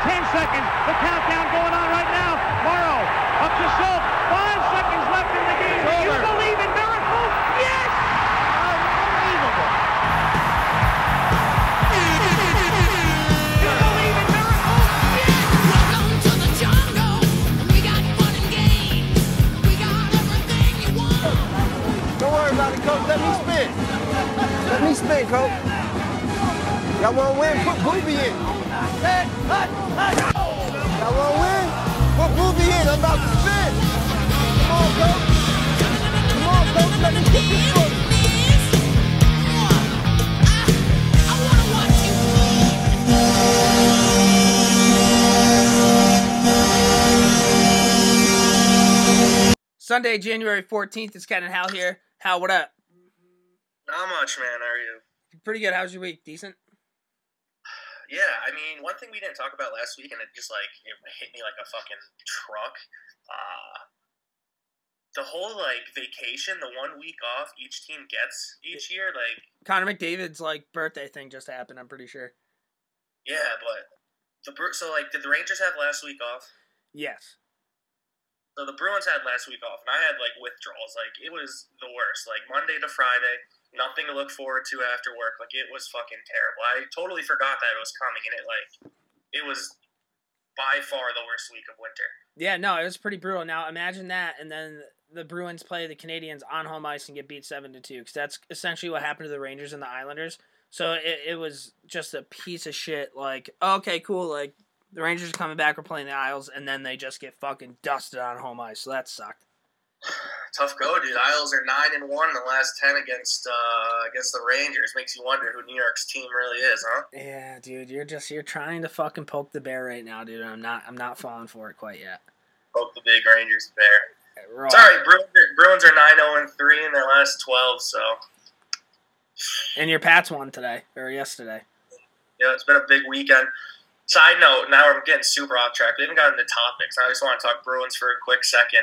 10 seconds. The countdown going on right now. Morrow up to Schultz. Five seconds left in the game. Do you believe in miracles? Yes! Unbelievable. You believe in miracles? Yes! Welcome to the jungle. We got fun and games. We got everything you want. Don't worry about it, coach. Let me spin. Let me spin, coach. Y'all want to win? Put Booby in. Y'all want to win? Put Booby in. I'm about to spin. Come on, coach. Come on, coach. Let me get this foot. I wanna watch you move. Sunday, January 14th. It's Ken and Hal here. Hal, what up? Not much, man. How are you? Pretty good. How's your week? Decent? Yeah, I mean, one thing we didn't talk about last week, and it just like it hit me like a fucking truck. Uh, the whole like vacation, the one week off each team gets each year, like Connor McDavid's like birthday thing just happened, I'm pretty sure. yeah, but the so like did the Rangers have last week off? Yes. So the Bruins had last week off, and I had like withdrawals. Like it was the worst. Like Monday to Friday, nothing to look forward to after work. Like it was fucking terrible. I totally forgot that it was coming, and it like it was by far the worst week of winter. Yeah, no, it was pretty brutal. Now imagine that, and then the Bruins play the Canadiens on home ice and get beat seven to two, because that's essentially what happened to the Rangers and the Islanders. So it, it was just a piece of shit. Like, okay, cool. Like the Rangers coming back, we're playing the Isles, and then they just get fucking dusted on home ice. So that sucked. Tough go, dude. Isles are nine and one in the last ten against uh, against the Rangers. Makes you wonder who New York's team really is, huh? Yeah, dude, you're just you're trying to fucking poke the bear right now, dude. I'm not I'm not falling for it quite yet. Poke the big Rangers bear. We're It's all- all right. Bruins, Bruins are nine zero and three in their last twelve. So And your Pats won today or yesterday. yeah, it's been a big weekend. Side note, now I'm getting super off track. We haven't gotten to topics. I just want to talk Bruins for a quick second.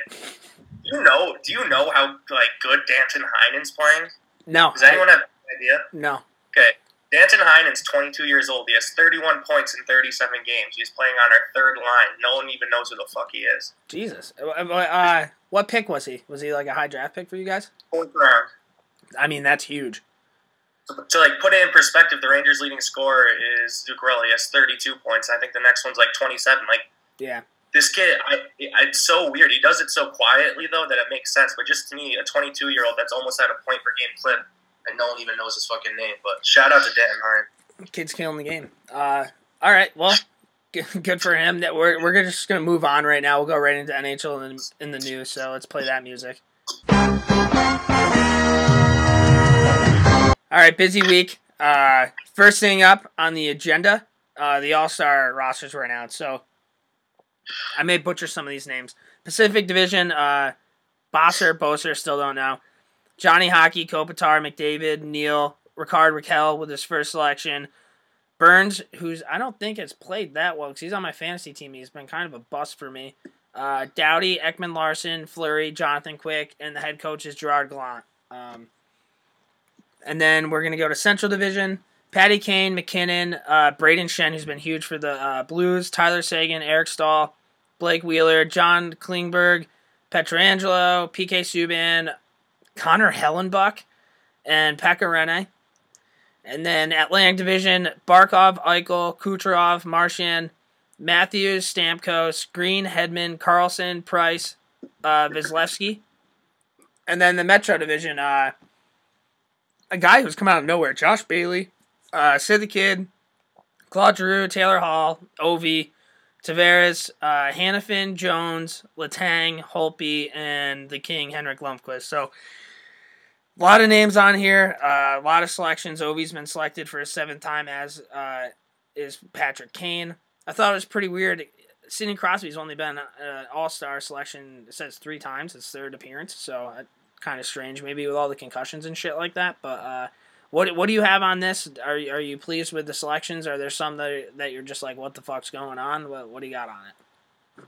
Do you know? Do you know how like good Danton Heinen's playing? No, Does anyone have any idea? no. Okay, Danton Heinen's 22 years old. He has 31 points in 37 games. He's playing on our third line. No one even knows who the fuck he is. Jesus. Uh, uh, what pick was he? Was he like a high draft pick for you guys? Fourth round. I mean, that's huge. To, to like put it in perspective, the Rangers' leading scorer is Zuccarelli. He has 32 points. I think the next one's like 27. Like Yeah. This kid, I, it's so weird. He does it so quietly though that it makes sense. But just to me, a 22 year old that's almost at a point per game clip, and no one even knows his fucking name. But shout out to Dan Hine. Kid's killing the game. Uh, all right. Well, good for him. That we're we're just gonna move on right now. We'll go right into NHL and in the news. So let's play that music. All right, busy week. Uh, first thing up on the agenda, uh, the All Star rosters were announced. So I may butcher some of these names. Pacific Division, uh, Bosser, Boser, still don't know. Johnny Hockey, Kopitar, McDavid, Neal, Rickard Rakell with his first selection. Burns, who's I don't think has played that well because he's on my fantasy team. He's been kind of a bust for me. Uh, Doughty, Ekman Larsson, Fleury, Jonathan Quick, and the head coach is Gerard Gallant. Um, and then we're gonna go to Central Division. Patty Kane, MacKinnon, uh, Brayden Schenn, who's been huge for the uh, Blues, Tyler Seguin, Eric Staal, Blake Wheeler, John Klingberg, Pietrangelo, PK Subban, Connor Hellebuyck, and Pekka Rinne. And then Atlantic Division, Barkov, Eichel, Kucherov, Marchand, Matthews, Stamkos, Green, Hedman, Carlson, Price, uh. And then the Metro Division, uh, a guy who's come out of nowhere, Josh Bailey, uh, Sid the Kid, Claude Giroux, Taylor Hall, Ovi, Tavares, uh, Hanifin, Jones, Letang, Holtby, and the King, Henrik Lundqvist. So, a lot of names on here, uh, a lot of selections. Ovi's been selected for a seventh time, as uh, is Patrick Kane. I thought it was pretty weird. Sidney Crosby's only been an All Star selection, says three times, his third appearance. So, uh, kind of strange, maybe with all the concussions and shit like that. But, uh, what, what do you have on this? Are, are you pleased with the selections? Are there some that, that you're just like, what the fuck's going on? What, what do you got on it?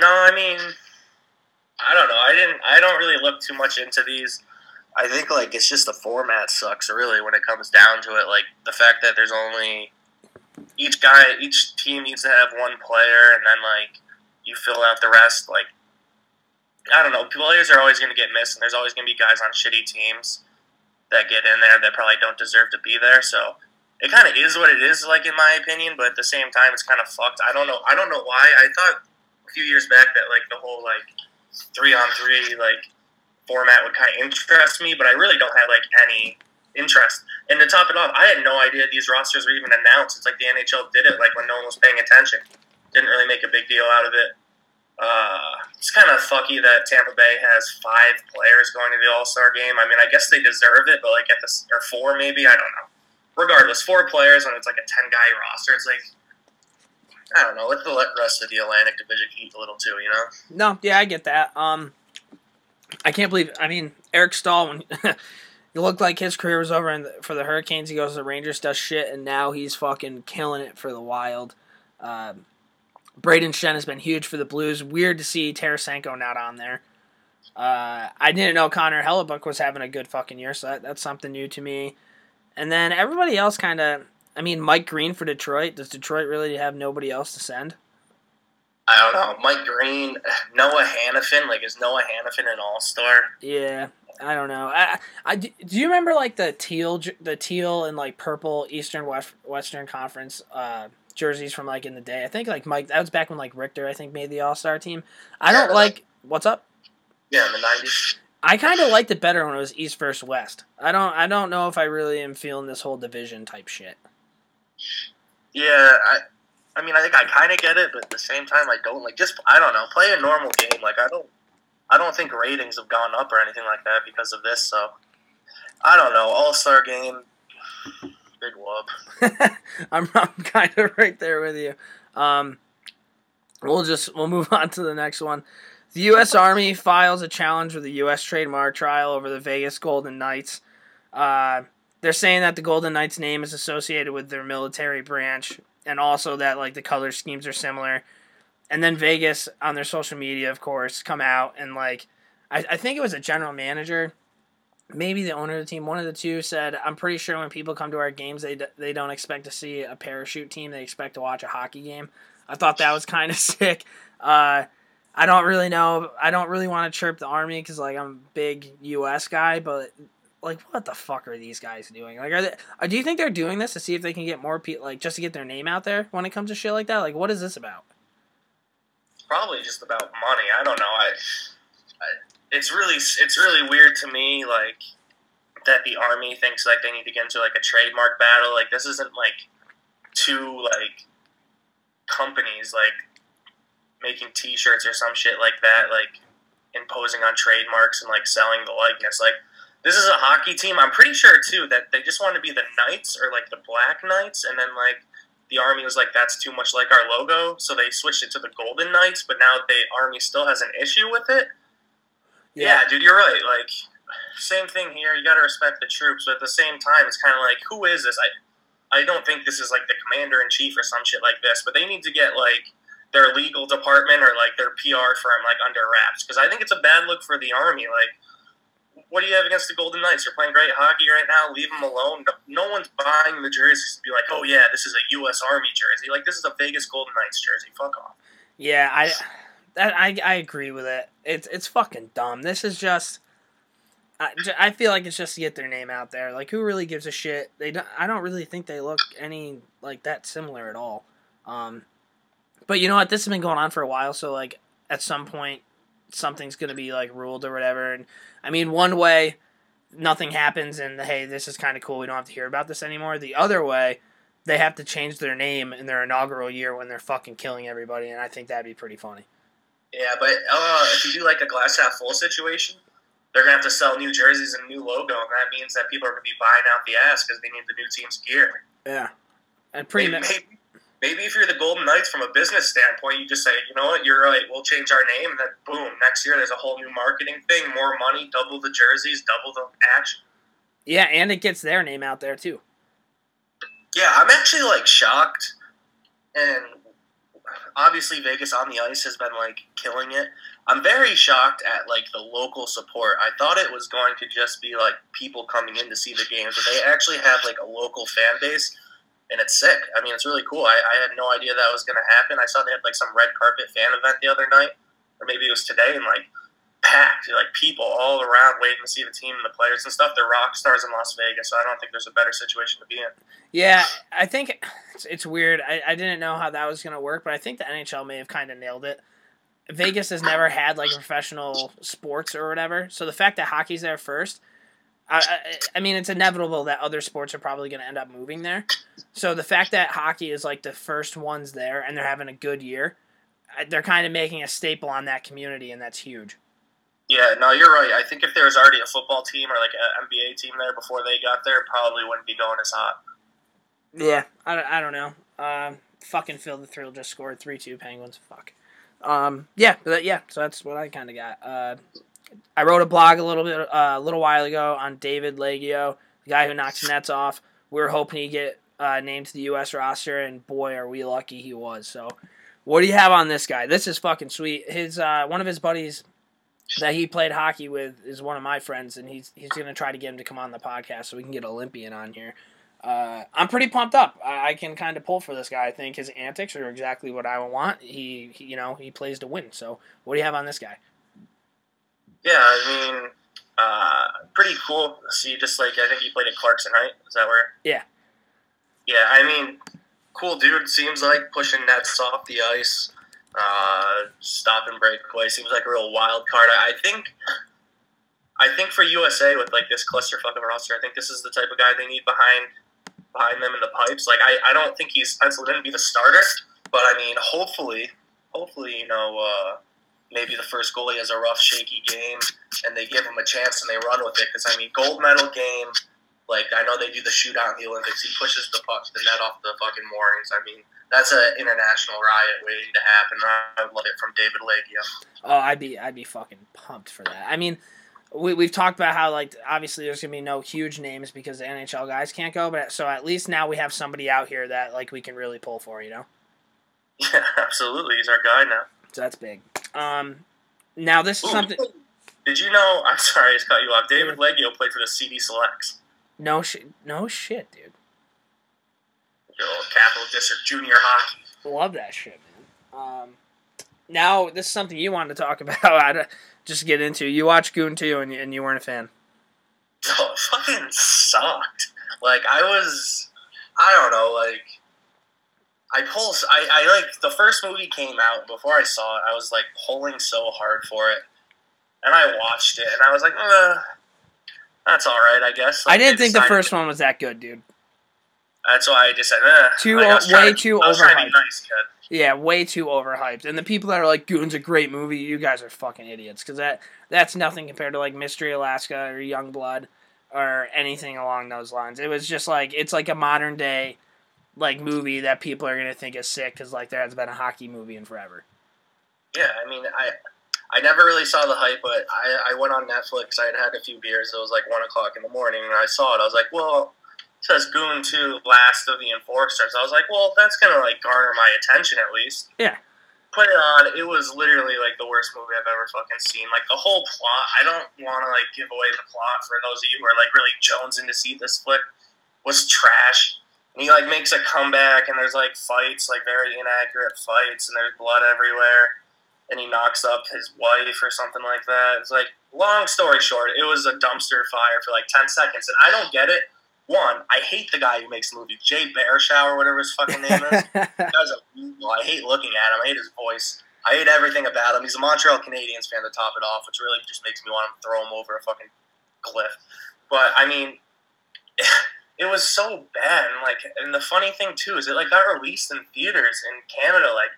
No, I mean, I don't know. I didn't. I don't really look too much into these. I think like it's just the format sucks really when it comes down to it. Like the fact that there's only each guy, each team needs to have one player, and then like you fill out the rest. Like I don't know, players are always going to get missed, and there's always going to be guys on shitty teams that get in there that probably don't deserve to be there. So it kind of is what it is, like in my opinion. But at the same time, it's kind of fucked. I don't know. I don't know why. I thought a few years back that like the whole like three on three like format would kind of interest me, but I really don't have like any interest. And to top it off, I had no idea these rosters were even announced. It's like the NHL did it like when no one was paying attention. Didn't really make a big deal out of it. Uh, it's kind of fucky that Tampa Bay has five players going to the All Star game. I mean, I guess they deserve it, but like at this or four maybe I don't know. Regardless, four players when it's like a ten guy roster, it's like I don't know. Let the rest of the Atlantic Division eat a little too, you know. No, yeah, I get that. Um, I can't believe. I mean, Eric Staal when it looked like his career was over the, for the Hurricanes, he goes to the Rangers, does shit, and now he's fucking killing it for the Wild. Um, Brayden Schenn has been huge for the Blues. Weird to see Tarasenko not on there. Uh, I didn't know Connor Hellebuyck was having a good fucking year, so that, that's something new to me. And then everybody else kind of. I mean, Mike Green for Detroit. Does Detroit really have nobody else to send? I don't know. Mike Green, Noah Hanifin. Like, is Noah Hanifin an All Star? Yeah, I don't know. I, I do you remember like the teal, the teal and like purple Eastern West Western Conference uh, jerseys from like in the day? I think like Mike. That was back when like Richter I think made the All Star team. I Yeah, don't but, like. What's up? Yeah, in the nineties. I kind of liked it better when it was East versus West. I don't. I don't know if I really am feeling this whole division type shit. Yeah, I. I mean, I think I kind of get it, but at the same time, I don't like. Just I don't know. Play a normal game. Like I don't. I don't think ratings have gone up or anything like that because of this. So I don't know. All Star game. Big whoop. I'm, I'm kind of right there with you. Um, we'll just we'll move on to the next one. The U.S. Army files a challenge with the U.S. trademark trial over the Vegas Golden Knights. Uh, they're saying that the Golden Knights name is associated with their military branch, and also that like the color schemes are similar. And then Vegas on their social media, of course, come out and like I, I think it was a general manager maybe the owner of the team, one of the two, said, "I'm pretty sure when people come to our games, they d- they don't expect to see a parachute team. They expect to watch a hockey game." I thought that was kind of sick. Uh, I don't really know. I don't really want to chirp the army because like I'm a big U.S. guy, but like, what the fuck are these guys doing? Like, are they? Uh, do you think they're doing this to see if they can get more people, like, just to get their name out there when it comes to shit like that? Like, what is this about? Probably just about money. I don't know. I, I it's really it's really weird to me like that the army thinks like they need to get into like a trademark battle. Like this isn't like two like companies like making T-shirts or some shit like that, like imposing on trademarks and like selling the likeness. Like this is a hockey team. I'm pretty sure too that they just want to be the Knights or like the Black Knights, and then like the Army was like that's too much like our logo, so they switched it to the Golden Knights. But now the Army still has an issue with it. Yeah, dude, you're right. Like, same thing here. You got to respect the troops, but at the same time, it's kind of like, who is this? I, I don't think this is like the commander in chief or some shit like this. But they need to get like their legal department or like their PR firm like under wraps because I think it's a bad look for the army. Like, what do you have against the Golden Knights? You're playing great hockey right now. Leave them alone. No- No one's buying the jerseys to be like, oh yeah, this is a U.S. Army jersey. Like, this is a Vegas Golden Knights jersey. Fuck off. Yeah, I, that, I, I agree with it. It's it's fucking dumb. This is just. I, I feel like it's just to get their name out there. Like, who really gives a shit? They don't, I don't really think they look any like that similar at all. Um, but you know what? This has been going on for a while, so like at some point something's gonna be like ruled or whatever. And I mean, one way nothing happens, and hey, this is kind of cool. We don't have to hear about this anymore. The other way, they have to change their name in their inaugural year when they're fucking killing everybody, and I think that'd be pretty funny. Yeah, but uh, if you do like a glass half full situation, they're gonna have to sell new jerseys and a new logo, and that means that people are gonna be buying out the ass because they need the new team's gear. Yeah, and pretty maybe, much. maybe, maybe if you're the Golden Knights from a business standpoint, you just say, you know what, you're right, we'll change our name, and then boom, next year there's a whole new marketing thing, more money, double the jerseys, double the action. Yeah, and it gets their name out there too. Yeah, I'm actually like shocked, and obviously Vegas on the ice has been like killing it. I'm very shocked at like the local support. I thought it was going to just be like people coming in to see the games, but they actually have like a local fan base and it's sick. I mean, it's really cool. I, I had no idea that was going to happen. I saw they had like some red carpet fan event the other night, or maybe it was today, and like packed, like people all around waiting to see the team and the players and stuff. They're rock stars in Las Vegas, so I don't think there's a better situation to be in. Yeah, I think it's, it's weird. I, I didn't know how that was going to work, but I think the NHL may have kind of nailed it. Vegas has never had like professional sports or whatever, so the fact that hockey's there first, I, I, I mean, it's inevitable that other sports are probably going to end up moving there. So the fact that hockey is like the first ones there and they're having a good year, they're kind of making a staple on that community, and that's huge. Yeah, no, you're right. I think if there was already a football team or like an NBA team there before they got there, probably wouldn't be going as hot. Yeah, I, I don't know. Um, fucking Phil the Thrill just scored three two Penguins. Fuck. Um, yeah, but yeah. So that's what I kind of got. Uh, I wrote a blog a little bit uh, a little while ago on David Leggio, the guy who knocks nets off. We were hoping he'd get uh, named to the U.S. roster, and boy, are we lucky he was. So, what do you have on this guy? This is fucking sweet. His uh, one of his buddies that he played hockey with is one of my friends, and he's he's gonna try to get him to come on the podcast so we can get Olympian on here. Uh, I'm pretty pumped up. I, I can kind of pull for this guy. I think his antics are exactly what I want. He, he, you know, he plays to win. So, what do you have on this guy? Yeah, I mean, uh, pretty cool. See, just like I think he played at Clarkson, right? Is that where? Yeah. Yeah, I mean, cool dude. Seems like pushing nets off the ice, uh, stop and break play. Seems like a real wild card. I, I think. I think for USA with like this clusterfuck of a roster, I think this is the type of guy they need behind behind them in the pipes. Like I, I don't think he's penciled in to be the starter, but I mean, hopefully, hopefully, you know, uh, maybe the first goalie has a rough, shaky game, and they give him a chance and they run with it. Because I mean, gold medal game. Like I know they do the shootout in the Olympics. He pushes the puck, the net off the fucking moorings. I mean, that's an international riot waiting to happen. I would love it from David Leggio. Oh, I'd be, I'd be fucking pumped for that. I mean, we we've talked about how like obviously there's gonna be no huge names because the NHL guys can't go, but so at least now we have somebody out here that like we can really pull for, you know. Yeah, absolutely. He's our guy now. So that's big. Um, now this is Ooh, something. Did you know? I'm sorry, I just cut you off. David Leggio played for the CD Selects, No shit, no shit, dude. Your little Capital District Junior Hockey. Love that shit, man. Um, now this is something you wanted to talk about. I just get into. You watched Goon 2 and, you- and you weren't a fan. Oh, it fucking sucked. Like I was, I don't know. Like I pull. I, I like the first movie came out. Before I saw it, I was like pulling so hard for it, and I watched it, and I was like, uh, that's all right, I guess. I didn't think the first one was that good, dude. That's why I just said, eh. Too Like, I was o- way to- too to overhyped. be nice, kid. Yeah, way too overhyped. And the people that are like, Goon's a great movie, you guys are fucking idiots. Because that, that's nothing compared to like Mystery Alaska or Youngblood or anything along those lines. It was just like, it's like a modern day like movie that people are going to think is sick because like there has been a hockey movie in forever. Yeah, I mean, I I never really saw the hype, but I, I went on Netflix. I had had a few beers. It was like one o'clock in the morning, and I saw it. I was like, well, says Goon Two, Last of the Enforcers. I was like, well, that's gonna like garner my attention at least. Yeah. Put it on. It was literally like the worst movie I've ever fucking seen. Like the whole plot. I don't want to like give away the plot for those of you who are like really jonesing to see this flick. Was trash. And he like makes a comeback, and there's like fights, like very inaccurate fights, and there's blood everywhere and he knocks up his wife or something like that. It's like, long story short, it was a dumpster fire for like 10 seconds. And I don't get it. One, I hate the guy who makes the movie, Jay Baruchel or whatever his fucking name is. That a weasel. I hate looking at him. I hate his voice. I hate everything about him. He's a Montreal Canadiens fan to top it off, which really just makes me want to throw him over a fucking cliff. But I mean, it was so bad. And like, and the funny thing too is it like got released in theaters in Canada. Like,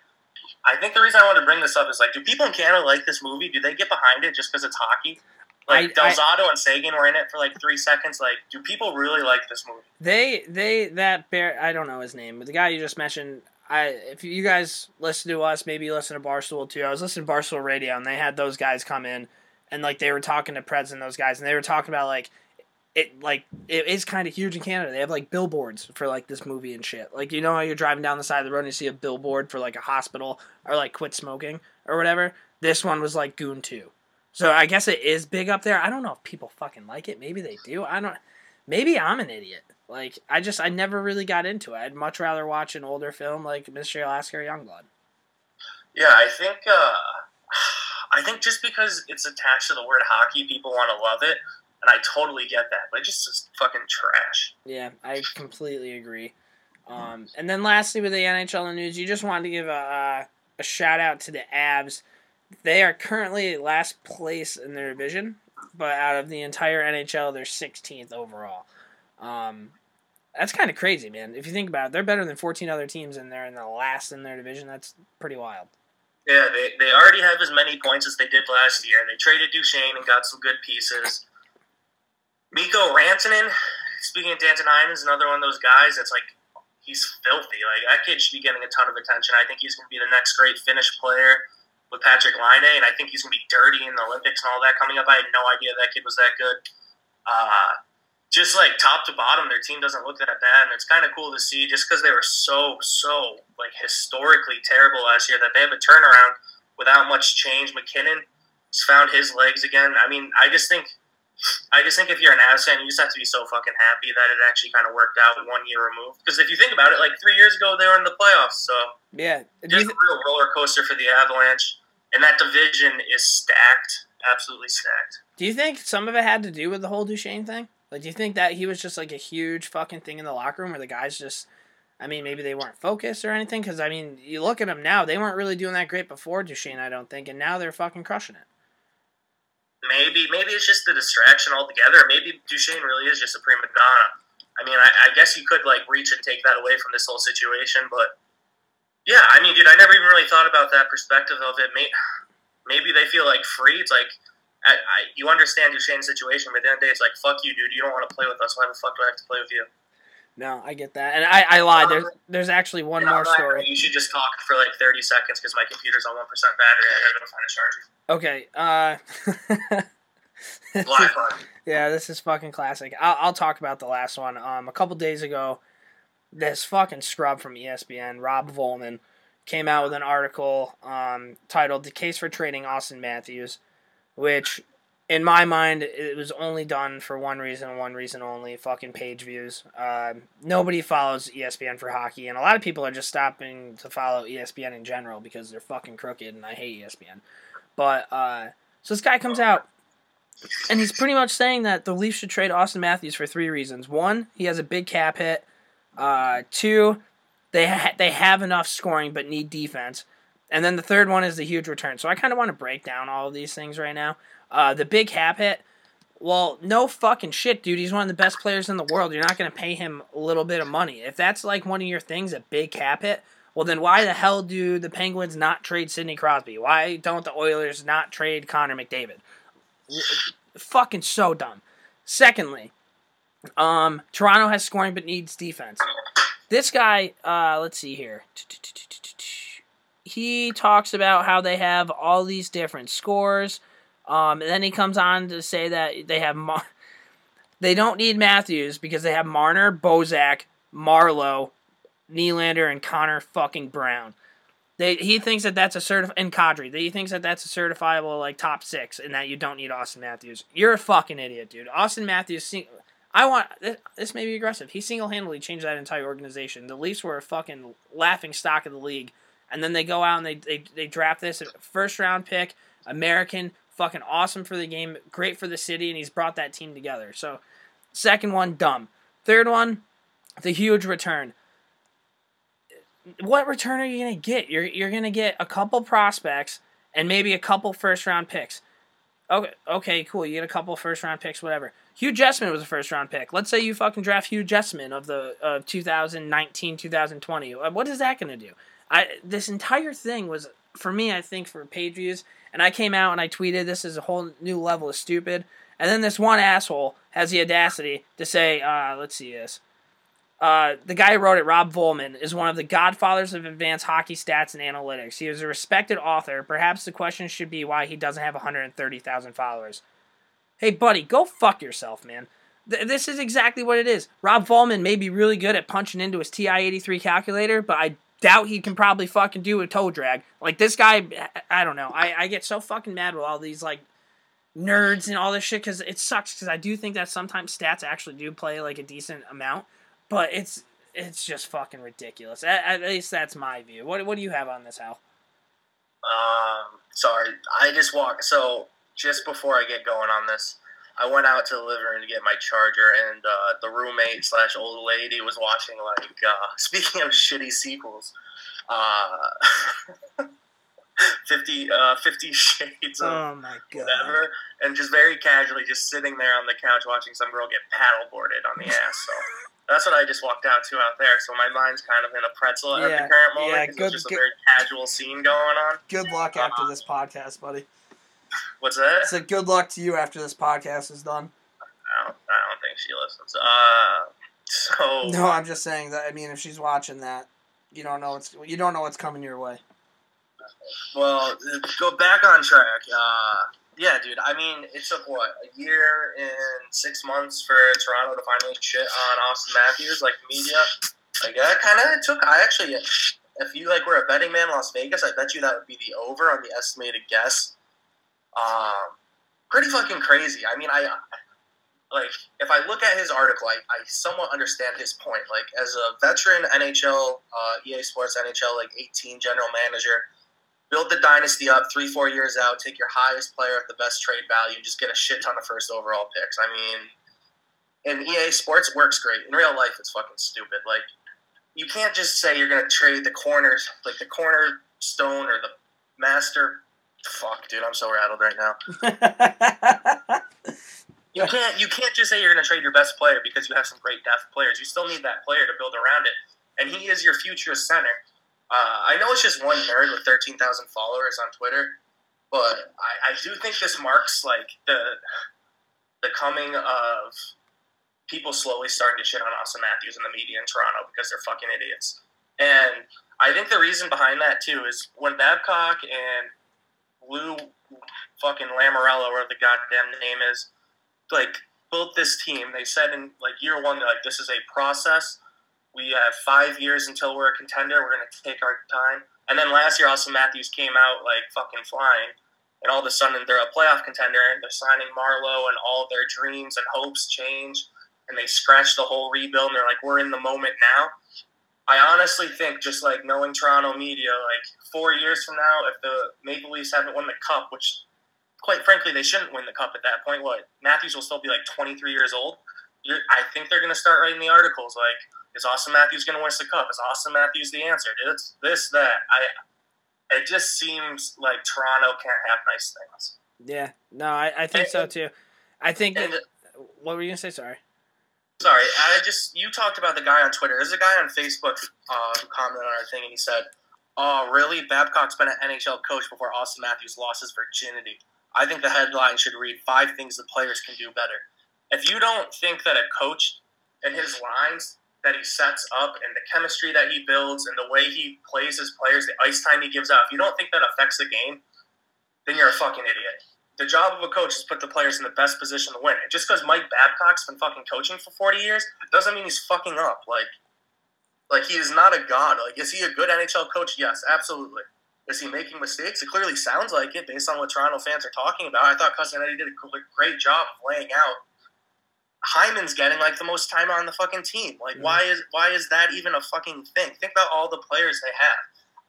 I think the reason I wanted to bring this up is like, do people in Canada like this movie? Do they get behind it just because it's hockey? Like I- I- and Seguin were in it for like three seconds. Like, do people really like this movie? They they that bear I don't know his name, but the guy you just mentioned. I if you guys listen to us, maybe you listen to Barstool too. I was listening to Barstool Radio, and they had those guys come in, and like they were talking to Preds and those guys, and they were talking about like it like it is kind of huge in Canada. They have like billboards for like this movie and shit. Like you know how you're driving down the side of the road and you see a billboard for like a hospital or like quit smoking or whatever. This one was like Goon Two. So I guess it is big up there. I don't know if people fucking like it. Maybe they do. I don't. Maybe I'm an idiot. Like I just I never really got into it. I'd much rather watch an older film like Mystery Alaska or Youngblood. Yeah, I think uh, I think just because it's attached to the word hockey, people want to love it, and I totally get that. But it's just it's fucking trash. Yeah, I completely agree. Um, and then lastly, with the NHL news, you just wanted to give a, a shout out to the Avs. They are currently last place in their division, but out of the entire NHL, they're 16th overall. Um, that's kind of crazy, man. If you think about it, they're better than 14 other teams, and they're in the last in their division. That's pretty wild. Yeah, they, they already have as many points as they did last year. They traded Duchene and got some good pieces. Mikko Rantanen, speaking of Danton Heinen, is another one of those guys that's like, he's filthy. Like, that kid should be getting a ton of attention. I think he's going to be the next great Finnish player with Patrik Laine, and I think he's going to be dirty in the Olympics and all that coming up. I had no idea that kid was that good. Uh, just like top to bottom, their team doesn't look that bad, and it's kind of cool to see. Just because they were so so like historically terrible last year, that they have a turnaround without much change. MacKinnon has found his legs again. I mean, I just think, I just think if you're an Avs fan, you just have to be so fucking happy that it actually kind of worked out one year removed. Because if you think about it, like three years ago, they were in the playoffs, so Yeah. Just you a real roller coaster for the Avalanche, and that division is stacked, absolutely stacked. Do you think some of it had to do with the whole Duchene thing? Like, do you think that he was just like a huge fucking thing in the locker room where the guys just, I mean, maybe they weren't focused or anything? Because, I mean, you look at them now, they weren't really doing that great before Duchene, I don't think, and now they're fucking crushing it. Maybe maybe it's just the distraction altogether. Maybe Duchene really is just a prima donna. I mean, I, I guess you could like reach and take that away from this whole situation, but yeah, I mean, dude, I never even really thought about that perspective of it. Maybe they feel like free. It's like I, I, you understand Duchene's situation, but at the end of the day, it's like fuck you, dude. You don't want to play with us. Why the fuck do I have to play with you? No, I get that. And I, I lied. There's, there's actually one more story. You should just talk for like thirty seconds because my computer's on one percent battery. I gotta go find a charger. Okay, uh. Yeah, this is fucking classic. I'll, I'll talk about the last one. Um, a couple days ago, this fucking scrub from ESPN, Rob Vollman, came out with an article um, titled "The Case for Trading Auston Matthews," which, in my mind, it was only done for one reason and one reason only: fucking page views. Um, nobody follows ESPN for hockey, and a lot of people are just stopping to follow ESPN in general because they're fucking crooked, and I hate ESPN. But uh, so this guy comes out and he's pretty much saying that the Leafs should trade Auston Matthews for three reasons. One, he has a big cap hit. Uh, two, they ha- they have enough scoring but need defense. And then the third one is the huge return. So I kind of want to break down all of these things right now. Uh, the big cap hit. Well, no fucking shit, dude. He's one of the best players in the world. You're not going to pay him a little bit of money. If that's like one of your things, a big cap hit, well, then why the hell do the Penguins not trade Sidney Crosby? Why don't the Oilers not trade Connor McDavid? fucking so dumb. Secondly, um, Toronto has scoring but needs defense. This guy, uh, let's see here. He talks about how they have all these different scores. Um, and then he comes on to say that they have Mar- they don't need Matthews because they have Marner, Bozak, Marleau, Nylander, and Connor fucking Brown. They, he thinks that that's a certif and Kadri. He thinks that that's a certifiable like top six, and that you don't need Auston Matthews. You're a fucking idiot, dude. Auston Matthews. I want this, this may be aggressive. He single handedly changed that entire organization. The Leafs were a fucking laughing stock of the league, and then they go out and they they, they draft this first round pick, American, fucking awesome for the game, great for the city, and he's brought that team together. So, second one, dumb. Third one, the huge return what return are you gonna get? You're you're gonna get a couple prospects and maybe a couple first round picks. Okay, okay, cool. You get a couple first round picks, whatever. Hugh Jessman was a first round pick. Let's say you fucking draft Hugh Jessman of the of 2019 2020. Uh, What is that gonna do? I this entire thing was for me. I think for page views, and I came out and I tweeted this is a whole new level of stupid. And then this one asshole has the audacity to say, uh, let's see this. Uh, the guy who wrote it, Rob Vollman, is one of the godfathers of advanced hockey stats and analytics. He is a respected author. Perhaps the question should be why he doesn't have 130,000 followers. Hey, buddy, go fuck yourself, man. Th- this is exactly what it is. Rob Vollman may be really good at punching into his TI 83 calculator, but I doubt he can probably fucking do a toe drag. Like, this guy, I don't know. I, I get so fucking mad with all these, like, nerds and all this shit because it sucks because I do think that sometimes stats actually do play, like, a decent amount but it's it's just fucking ridiculous. At, at least that's my view. What what do you have on this, Hal? Um, sorry, I just walked. So just before I get going on this, I went out to the living room to get my charger, and uh, the roommate slash old lady was watching like. Uh, speaking of shitty sequels, uh, 50, uh, 50 Shades of Oh my god. whatever, and just very casually just sitting there on the couch watching some girl get paddleboarded on the ass. So. That's what I just walked out to out there. So my mind's kind of in a pretzel at Yeah, the current moment yeah, good- it's just good- a very casual scene going on. Good luck after this podcast, buddy. What's that? So good luck to you after this podcast is done. I don't, I don't think she listens. Uh, so No, I'm just saying that. I mean, if she's watching that, you don't know what's you don't know what's coming your way. well, go back on track. Uh, yeah, dude. I mean, it took what a year and six months for Toronto to finally shit on Auston Matthews, like media. Like that kind of took. I actually, if you like were a betting man in Las Vegas, I bet you that would be the over on the estimated guess. Um, pretty fucking crazy. I mean, I like if I look at his article, I, I somewhat understand his point. Like as a veteran NHL, uh, EA Sports NHL, like 18 general manager, build the dynasty up three, four years out, take your highest player at the best trade value, and just get a shit ton of first overall picks. I mean, in EA Sports, works great. In real life, it's fucking stupid. Like you can't just say you're gonna trade the corners, like the cornerstone or the master. Fuck, dude, I'm so rattled right now. You can't you can't just say you're going to trade your best player because you have some great depth players. You still need that player to build around it, and he is your future center. Uh, I know it's just one nerd with thirteen thousand followers on Twitter, but I, I do think this marks like the the coming of people slowly starting to shit on Auston Matthews in the media in Toronto because they're fucking idiots. And I think the reason behind that too is when Babcock and Lou fucking Lamoriello, or the goddamn name is, like built this team. They said in like year one, they're like, this is a process. We have five years until we're a contender. We're gonna take our time. And then last year, Auston Matthews came out like fucking flying, and all of a sudden they're a playoff contender, and they're signing Marleau, and all their dreams and hopes change, and they scratch the whole rebuild, and they're like, we're in the moment now. I honestly think, just like knowing Toronto media, like four years from now, if the Maple Leafs haven't won the cup, which quite frankly, they shouldn't win the cup at that point. What Matthews will still be like 23 years old. You're, I think they're going to start writing the articles like, "Is Auston Matthews going to win the cup? Is Auston Matthews the answer? It's this, that." I. It just seems like Toronto can't have nice things. yeah, no, I, I think so too. I think And. What were you gonna say? Sorry. Sorry, I just you talked about the guy on Twitter. There's a guy on Facebook uh, who commented on our thing, and he said, "Oh, really? Babcock's been an NHL coach before Auston Matthews lost his virginity." I think the headline should read five things the players can do better. If you don't think that a coach and his lines that he sets up and the chemistry that he builds and the way he plays his players, the ice time he gives out, if you don't think that affects the game, then you're a fucking idiot. The job of a coach is put the players in the best position to win. And just because Mike Babcock's been fucking coaching for 40 years doesn't mean he's fucking up. Like, like he is not a god. Like, is he a good NHL coach? Yes, absolutely. Is he making mistakes? It clearly sounds like it based on what Toronto fans are talking about. I thought Cousinetti did a great job of laying out. Hyman's getting like the most time on the fucking team. Like, mm. why is why is that even a fucking thing? Think about all the players they have.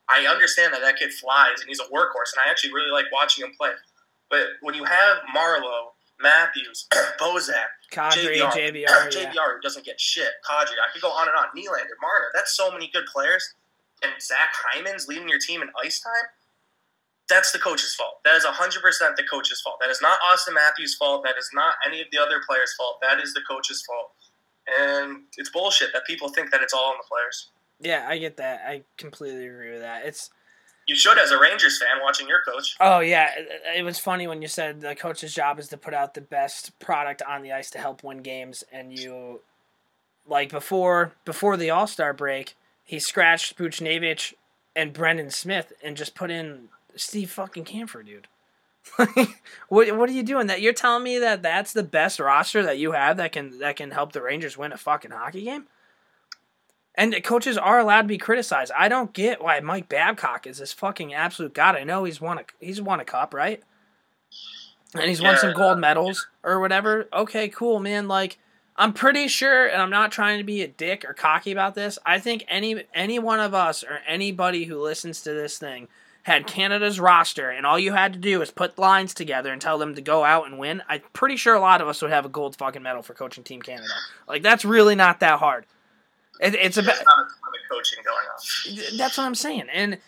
I understand that that kid flies and he's a workhorse, and I actually really like watching him play. But when you have Marleau, Matthews, Bozak, Kadri, JVR, JVR, yeah. JVR doesn't get shit, Kadri, I could go on and on. Nylander, Marner, that's so many good players. And Zach Hyman's leading your team in ice time. That's the coach's fault. That is 100% the coach's fault. That is not Auston Matthews' fault. That is not any of the other players' fault. That is the coach's fault. And it's bullshit that people think that it's all on the players. Yeah, I get that. I completely agree with that. It's You should, as a Rangers fan, watching your coach. oh yeah, it, was funny when you said the coach's job is to put out the best product on the ice to help win games, and you like before before the All Star break, he scratched Buchnevich and Brendan Smith and just put in Steve fucking Kampfer, dude. what what are you doing? That you're telling me that that's the best roster that you have that can that can help the Rangers win a fucking hockey game? And coaches are allowed to be criticized. I don't get why Mike Babcock is this fucking absolute god. I know he's won a he's won a cup, right? And he's won Yeah. some gold medals or whatever. Okay, cool, man. Like, I'm pretty sure, and I'm not trying to be a dick or cocky about this. I think any any one of us or anybody who listens to this thing had Canada's roster, and all you had to do is put lines together and tell them to go out and win. I'm pretty sure a lot of us would have a gold fucking medal for coaching Team Canada. Like that's really not that hard. It, it's about There's not a ton of coaching going on. that's what I'm saying. And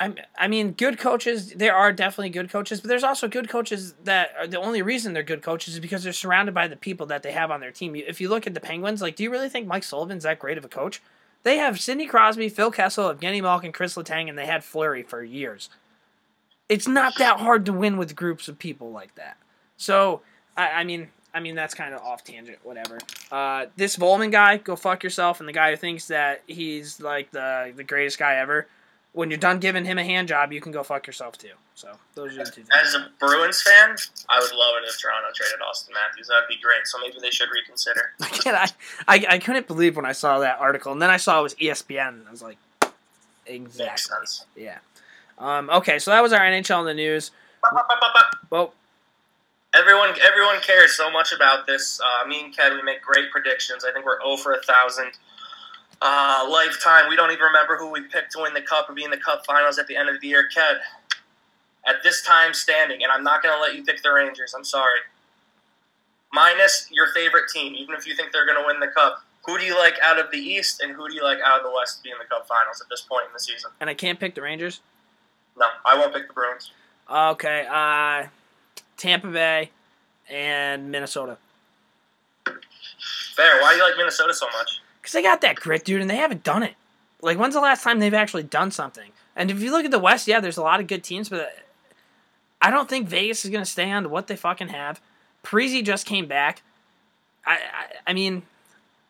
I, I mean, good coaches. There are definitely good coaches, but there's also good coaches that are the only reason they're good coaches is because they're surrounded by the people that they have on their team. If you look at the Penguins, like, do you really think Mike Sullivan's that great of a coach? They have Sidney Crosby, Phil Kessel, Evgeny Malkin, Chris Letang, and they had Fleury for years. It's not that hard to win with groups of people like that. So, I, I mean, I mean that's kind of off tangent, whatever. Uh, this Vollman guy, go fuck yourself, and the guy who thinks that he's like the the greatest guy ever. When you're done giving him a hand job, you can go fuck yourself too. So those are the two As a Bruins fan, I would love it if Toronto traded Auston Matthews. That'd be great. So maybe they should reconsider. I, I I couldn't believe when I saw that article, and then I saw it was ESPN, and I was like, Makes exactly, sense. yeah. Um, okay, so that was our NHL in the news. Well, Everyone, everyone cares so much about this. Uh, me and Ked, we make great predictions. I think we're over a thousand. Uh, lifetime. We don't even remember who we picked to win the cup or be in the cup finals at the end of the year. Ked, at this time standing, and I'm not going to let you pick the Rangers. I'm sorry. Minus your favorite team, even if you think they're going to win the cup. Who do you like out of the East, and who do you like out of the West to be in the cup finals at this point in the season? and I can't pick the Rangers. No, I won't pick the Bruins. Okay, uh, Tampa Bay and Minnesota. Fair. Why do you like Minnesota so much? Because they got that grit, dude, and they haven't done it. Like, when's the last time they've actually done something? And if you look at the West, yeah, there's a lot of good teams, but I don't think Vegas is going to stay on what they fucking have. Parise just came back. I, I, I mean,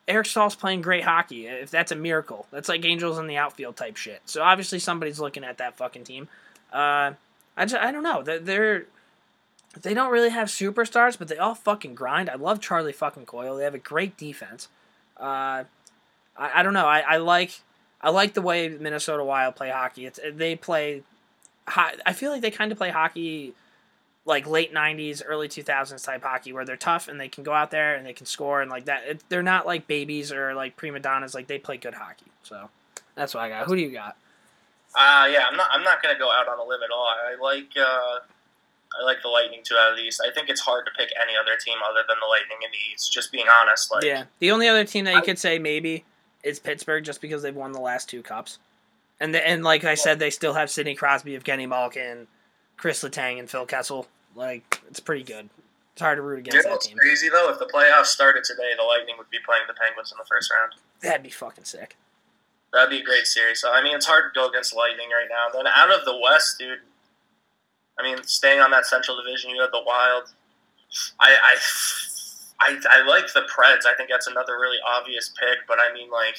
Eric Staal's playing great hockey. If that's a miracle, that's like Angels in the outfield type shit. So obviously somebody's looking at that fucking team. Uh, I just, I don't know. They're, they're they don't really have superstars, but they all fucking grind. I love Charlie fucking Coyle. They have a great defense. Uh, I, I don't know. I, I like I like the way Minnesota Wild play hockey. It's they play. I feel like they kind of play hockey like late '90s, early 2000s type hockey, where they're tough and they can go out there and they can score and like that. It, they're not like babies or like prima donnas. Like they play good hockey. So that's what I got. Who do you got? Uh, yeah, I'm not. I'm not to go out on a limb at all. I like. Uh, I like the Lightning too out of the East. I think it's hard to pick any other team other than the Lightning in the East. Just being honest, like yeah, the only other team that you could say maybe is Pittsburgh, just because they've won the last two cups, and the, and like I said, they still have Sidney Crosby, Evgeny Malkin, Chris Letang, and Phil Kessel. Like it's pretty good. It's hard to root You know against that team. crazy though? If the playoffs started today, the Lightning would be playing the Penguins in the first round. That'd be fucking sick. That'd be a great series. So I mean, it's hard to go against Lightning right now. Then out of the West, dude. I mean, staying on that Central Division, you have the Wild. I I I, I like the Preds. I think that's another really obvious pick. But I mean, like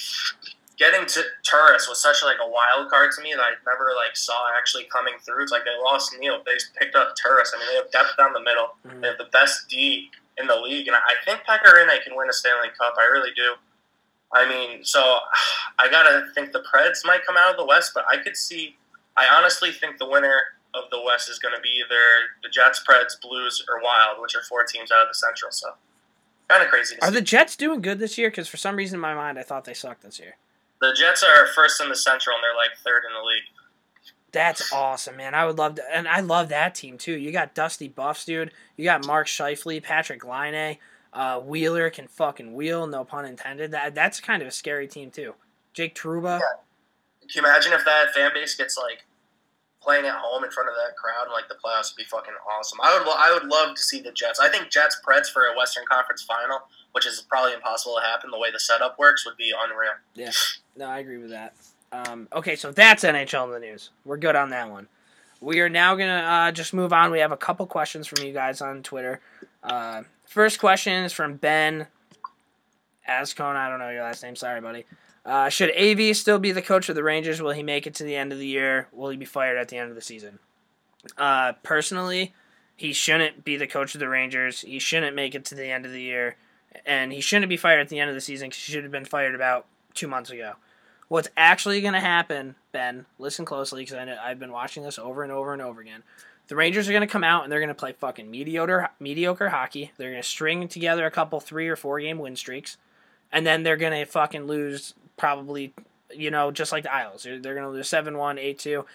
getting to Turris was such like a wild card to me that I never like saw actually coming through. It's like they lost Neal, they picked up Turris. I mean, they have depth down the middle. Mhm. They have the best D in the league, and I think Pekka Rinne can win a Stanley Cup. I really do. I mean, so I gotta think the Preds might come out of the West, but I could see. I honestly think the winner of the West is going to be either the Jets, Preds, Blues, or Wild, which are four teams out of the Central. So kind of crazy. To Are see. the Jets doing good this year? Because for some reason in my mind, I thought they sucked this year. the Jets are first in the Central, and they're like third in the league. That's awesome, man. I would love to, and I love that team too. You got Dusty Buffs, dude. You got Mark Scheifele, Patrik Laine, uh, Wheeler can fucking wheel, no pun intended. That that's kind of a scary team too. Jake Trouba. Yeah. Can you imagine if that fan base gets like playing at home in front of that crowd and like the playoffs would be fucking awesome. I would lo- I would love to see the Jets. I think Jets Preds for a Western Conference final, which is probably impossible to happen the way the setup works, would be unreal. Yeah, no, I agree with that. Um, okay, so that's NHL in the news. We're good on that one. We are now gonna uh, just move on. We have a couple questions from you guys on Twitter. Uh, first question is from Ben Ascone. I don't know your last name. Sorry, buddy. Uh, should AV still be the coach of the Rangers? Will he make it to the end of the year? Will he be fired at the end of the season? Uh, personally, he shouldn't be the coach of the Rangers. He shouldn't make it to the end of the year, and he shouldn't be fired at the end of the season because he should have been fired about two months ago. What's actually going to happen, Ben? Listen closely because I've been watching this over and over and over again. The Rangers are going to come out and they're going to play fucking mediocre mediocre hockey. They're going to string together a couple three or four game win streaks, and then they're to fucking lose probably, you know, just like the Isles. They're, to lose 7 1, 8 2.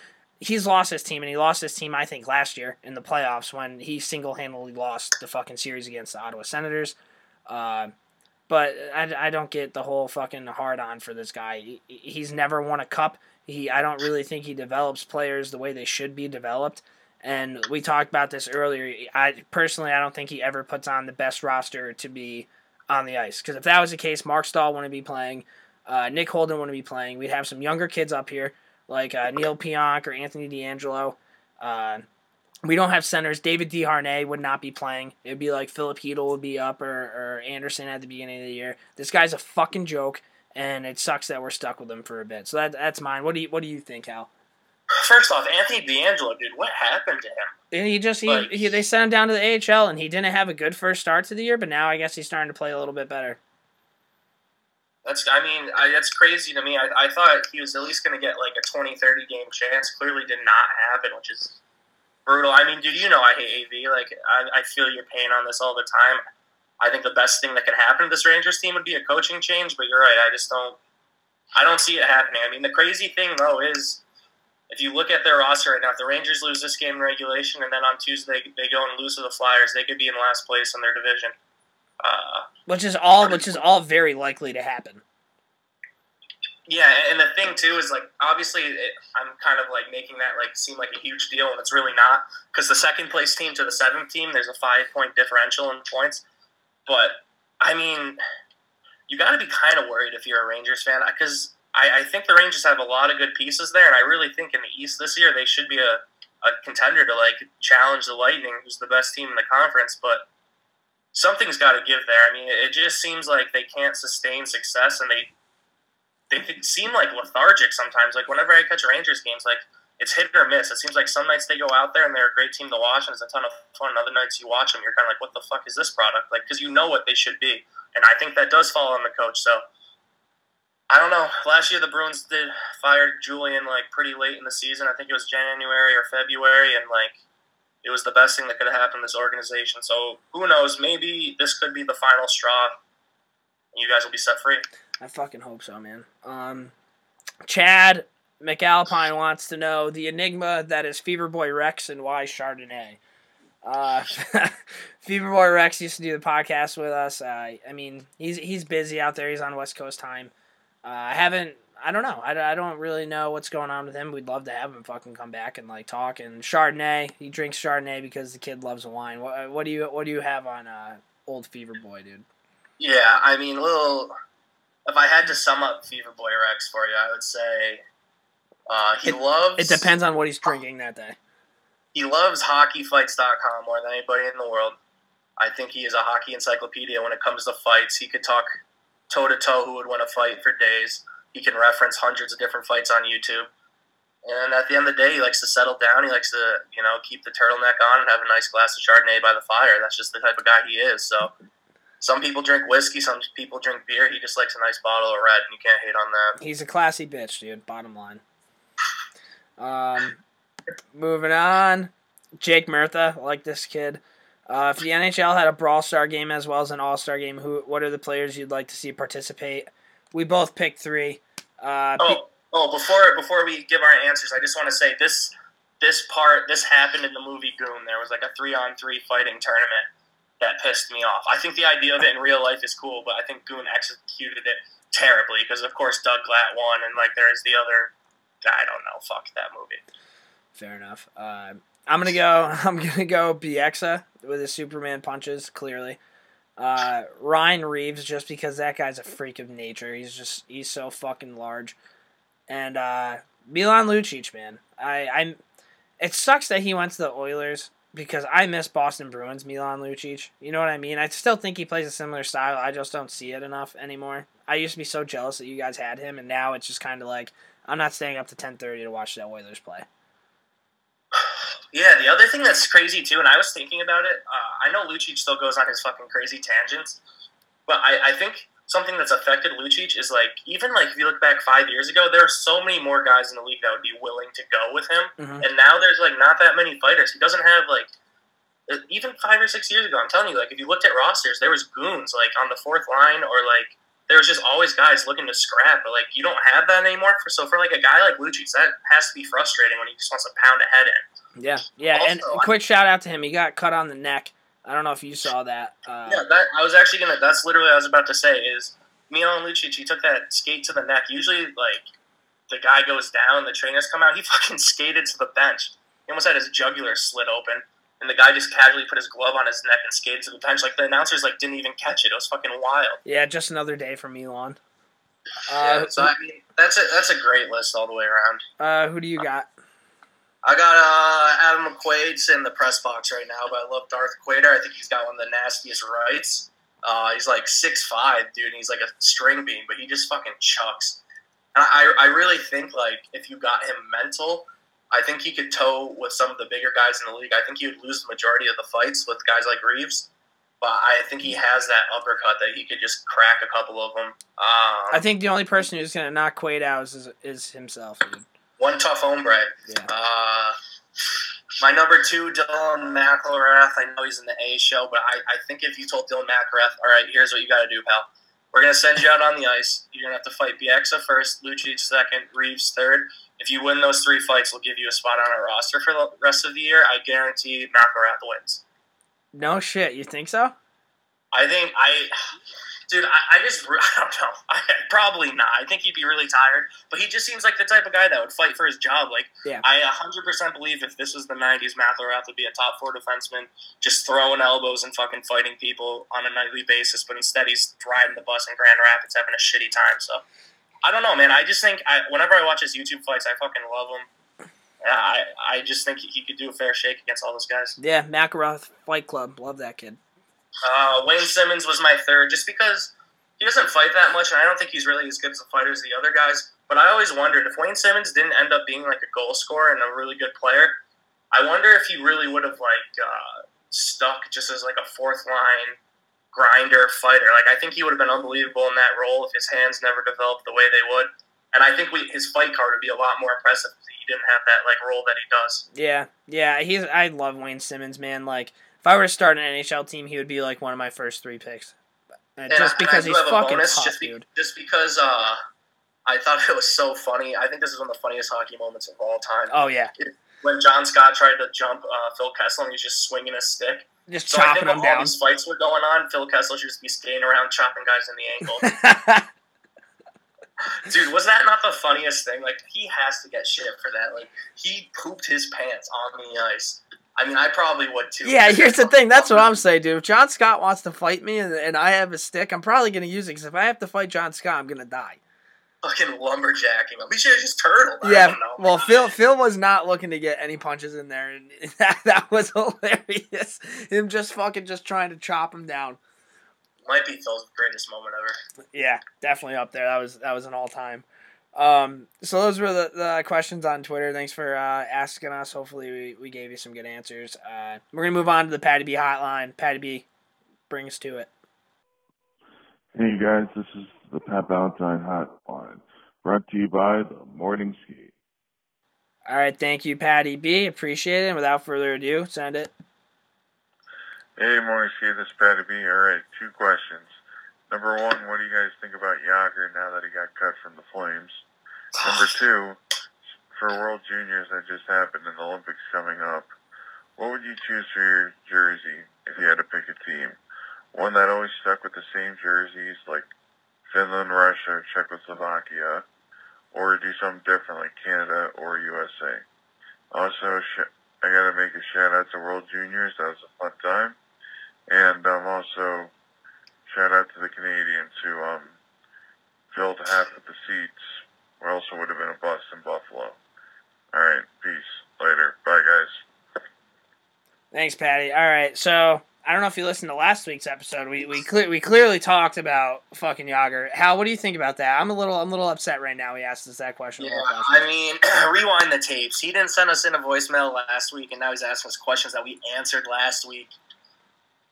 He's lost his team, and he lost his team, I think, last year in the playoffs when he single handedly lost the fucking series against the Ottawa Senators. Uh, but I, I don't get the whole fucking hard on for this guy. He, he's never won a cup. He I don't really think he develops players the way they should be developed. And we talked about this earlier. I personally I don't think he ever puts on the best roster to be on the ice. Because if that was the case, Marc Staal wouldn't be playing. Uh, Nick Holden wouldn't be playing. We'd have some younger kids up here like uh, Neal Pionk or Anthony DeAngelo. Uh, we don't have centers. David Desharnais would not be playing. It'd be like Filip Chytil would be up or, or Anderson at the beginning of the year. This guy's a fucking joke, and it sucks that we're stuck with him for a bit. So that that's mine. What do you what do you think, Hal? First off, Anthony DeAngelo, dude, what happened to him? And he just he, Like- he they sent him down to the AHL, and he didn't have a good first start to the year, but now I guess he's starting to play a little bit better. That's, I mean, I, that's crazy to me. I, I thought he was at least going to get like a 20, 30 game chance. Clearly did not happen, which is brutal. I mean, dude, you know I hate AV. Like, I, I feel your pain on this all the time. I think the best thing that could happen to this Rangers team would be a coaching change, but you're right. I just don't, I don't see it happening. I mean, the crazy thing, though, is if you look at their roster right now, if the Rangers lose this game in regulation and then on Tuesday they go and lose to the Flyers, they could be in last place in their division. Uh, Which is all which is all very likely to happen. Yeah, and the thing too is like obviously it, I'm kind of like making that like seem like a huge deal, and it's really not because the second place team to the seventh team there's a five point differential in points. But I mean, you got to be kind of worried if you're a Rangers fan because I, I think the Rangers have a lot of good pieces there, and I really think in the East this year they should be a, a contender to like challenge the Lightning, who's the best team in the conference. But something's got to give there. I mean, it just seems like they can't sustain success, and they they seem like lethargic sometimes. Like whenever I catch Rangers games, like it's hit or miss. It seems like some nights they go out there and they're a great team to watch and it's a ton of fun. Other nights you watch them, you're kind of like, what the fuck is this product? Like because you know what they should be, and I think that does fall on the coach. So I don't know. Last year the Bruins did fire Julien like pretty late in the season. I think it was January or February, and like it was the best thing that could have happened to this organization. So who knows? Maybe this could be the final straw. and You guys will be set free. I fucking hope so, man. Um, Chad McAlpine wants to know the enigma that is Fever Boy Rex and why Chardonnay. Uh, Fever Boy Rex used to do the podcast with us. Uh, I mean, he's he's busy out there. He's on West Coast time. Uh, I haven't. I don't know. I, I don't really know what's going on with him. We'd love to have him fucking come back and like talk. And Chardonnay, he drinks Chardonnay because the kid loves wine. What, what do you what do you have on uh, old Fever Boy, dude? Yeah, I mean, little. If I had to sum up Fever Boy Rex for you, I would say uh, he It- loves. It depends on what he's drinking that day. He loves hockeyfights.com more than anybody in the world. I think he is a hockey encyclopedia when it comes to fights. He could talk toe to toe who would win a fight for days. He can reference hundreds of different fights on YouTube. And at the end of the day, he likes to settle down. He likes to, you know, keep the turtleneck on and have a nice glass of Chardonnay by the fire. That's just the type of guy he is. So some people drink whiskey, some people drink beer. He just likes a nice bottle of red, and you can't hate on that. He's a classy bitch, dude. Bottom line. Um, moving on. Jake Murtha, I like this kid. Uh, if the NHL had a Brawl Star game as well as an All Star game, who what are the players you'd like to see participate? We both picked three. Uh, Oh, oh! Before before we give our answers, I just want to say this this part this happened in the movie Goon. There was like a three on three fighting tournament that pissed me off. I think the idea of it in real life is cool, but I think Goon executed it terribly because of course Doug Glatt won, and like there's the other. I don't know. Fuck that movie. Fair enough. Uh, I'm gonna go. I'm gonna go Bieksa with his Superman punches. Clearly, uh, Ryan Reaves just because that guy's a freak of nature. He's just he's so fucking large, and uh, Milan Lucic, man. I I'm. It sucks that he went to the Oilers because I miss Boston Bruins Milan Lucic. You know what I mean? I still think he plays a similar style. I just don't see it enough anymore. I used to be so jealous that you guys had him, and now it's just kind of like I'm not staying up to 10:30 to watch the Oilers play. Yeah, the other thing that's crazy too, and I was thinking about it. Uh, I know Lucic still goes on his fucking crazy tangents, but I, I think something that's affected Lucic is like even like if you look back five years ago, there are so many more guys in the league that would be willing to go with him, Mhm. and now there's like not that many fighters. He doesn't have like uh, even five or six years ago. I'm telling you, like if you looked at rosters, there was goons like on the fourth line, or like there was just always guys looking to scrap. But like you don't have that anymore. For so for like a guy like Lucic, that has to be frustrating when he just wants to pound a head in. Yeah, yeah. and Also, a quick shout out to him. He got cut on the neck. I don't know if you saw that. Uh, Yeah, that I was actually gonna. That's literally what I was about to say. Is Milan Lucic? He took that skate to the neck. Usually, like the guy goes down, the trainers come out. He fucking skated to the bench. He almost had his jugular slit open, and the guy just casually put his glove on his neck and skated to the bench. Like the announcers, like didn't even catch it. It was fucking wild. yeah, just another day for Milan. yeah, Uh, so I mean, that's a that's a great list all the way around. uh, who do you got? I got uh, Adam McQuaid's in the press box right now, but I love Darth Quader. I think he's got one of the nastiest rights. Uh, he's like six five, dude, and he's like a string bean, but he just fucking chucks. And I, I really think like if you got him mental, I think he could toe with some of the bigger guys in the league. I think he would lose the majority of the fights with guys like Reaves, but I think he has that uppercut that he could just crack a couple of them. Um, I think the only person who's gonna knock Quaid out is, is himself. Dude. one tough hombre. Yeah. Uh, my number two, Dylan McIlrath. I know he's in the A show, but I, I think if you told Dylan McIlrath, all right, here's what you got to do, pal. We're going to send you out on the ice. You're going to have to fight Bieksa first, Lucic second, Reaves third. If you win those three fights, we'll give you a spot on our roster for the rest of the year. I guarantee McIlrath wins. No shit. You think so? I think I, dude, I, I just I don't know. I, probably not. I think he'd be really tired, but he just seems like the type of guy that would fight for his job. Like, Yeah. I 100% believe if this was the 90s, McIlrath would be a top four defenseman, just throwing elbows and fucking fighting people on a nightly basis. But instead, he's riding the bus in Grand Rapids, having a shitty time. So, I don't know, man. I just think I, whenever I watch his YouTube fights, I fucking love him. I I just think he could do a fair shake against all those guys. Yeah, McIlrath Fight Club. Love that kid. Uh, Wayne Simmonds was my third, just because he doesn't fight that much, and I don't think he's really as good as a fighter as the other guys. But I always wondered if Wayne Simmonds didn't end up being like a goal scorer and a really good player. I wonder if he really would have like uh, stuck just as like a fourth line grinder fighter. Like I think he would have been unbelievable in that role if his hands never developed the way they would. And I think we, his fight card would be a lot more impressive if he didn't have that like role that he does. Yeah, yeah. He's. I love Wayne Simmonds, man. Like, if I were to start an NHL team, he would be like one of my first three picks. Uh, And just I- because I he's do have a fucking tough, just, be- dude. just because uh, I thought it was so funny. I think this is one of the funniest hockey moments of all time. Oh yeah, When John Scott tried to jump uh, Phil Kessel and he's just swinging a stick. just So I chopping think him if all these fights were going on, Phil Kessel should just be skating around chopping guys in the ankle. Dude, was that not the funniest thing? Like, he has to get shit for that. Like, he pooped his pants on the ice. I mean, I probably would too. yeah, here's the thing. That's what I'm saying, dude. If John Scott wants to fight me and, and I have a stick, I'm probably gonna use it because if I have to fight John Scott, I'm gonna die. Fucking lumberjacking him. He should have just turtled. Yeah. Well, Phil Phil was not looking to get any punches in there, and that, that was hilarious. Him just fucking just trying to chop him down. Might be Phil's greatest moment ever. Yeah, definitely up there. That was that was an all time. Um, so those were the, the questions on Twitter. Thanks for uh, asking us. Hopefully we, we gave you some good answers. Uh, we're gonna move on to the Patty B hotline. Patty B, bring us to it. Hey guys, this is the Pat Valentine Hotline, brought to you by the Morning Skate. All right, thank you, Patty B. Appreciate it. And without further ado, send it. Hey, morning, skate. This is Patty B. All right, two questions. Number one, what do you guys think about Jagr now that he got cut from the Flames? Number two, for World Juniors that just happened and the Olympics coming up, what would you choose for your jersey if you had to pick a team? One that always stuck with the same jerseys, like Finland, Russia, Czechoslovakia, or do something different like Canada or USA? Also, sh- I gotta make a shout out to World Juniors. That was a fun time. And I'm um, also, shout out to the Canadians who um, filled half of the seats, or else it would have been a bus in Buffalo. All right, peace. Later. Bye, guys. Thanks, Patty. All right, so I don't know if you listened to last week's episode. We we cle- we clearly talked about fucking Jagr. Hal, what do you think about that? I'm a little I'm a little upset right now. He asked us that question. Yeah. I mean, rewind the tapes. He didn't send us in a voicemail last week, and now he's asking us questions that we answered last week.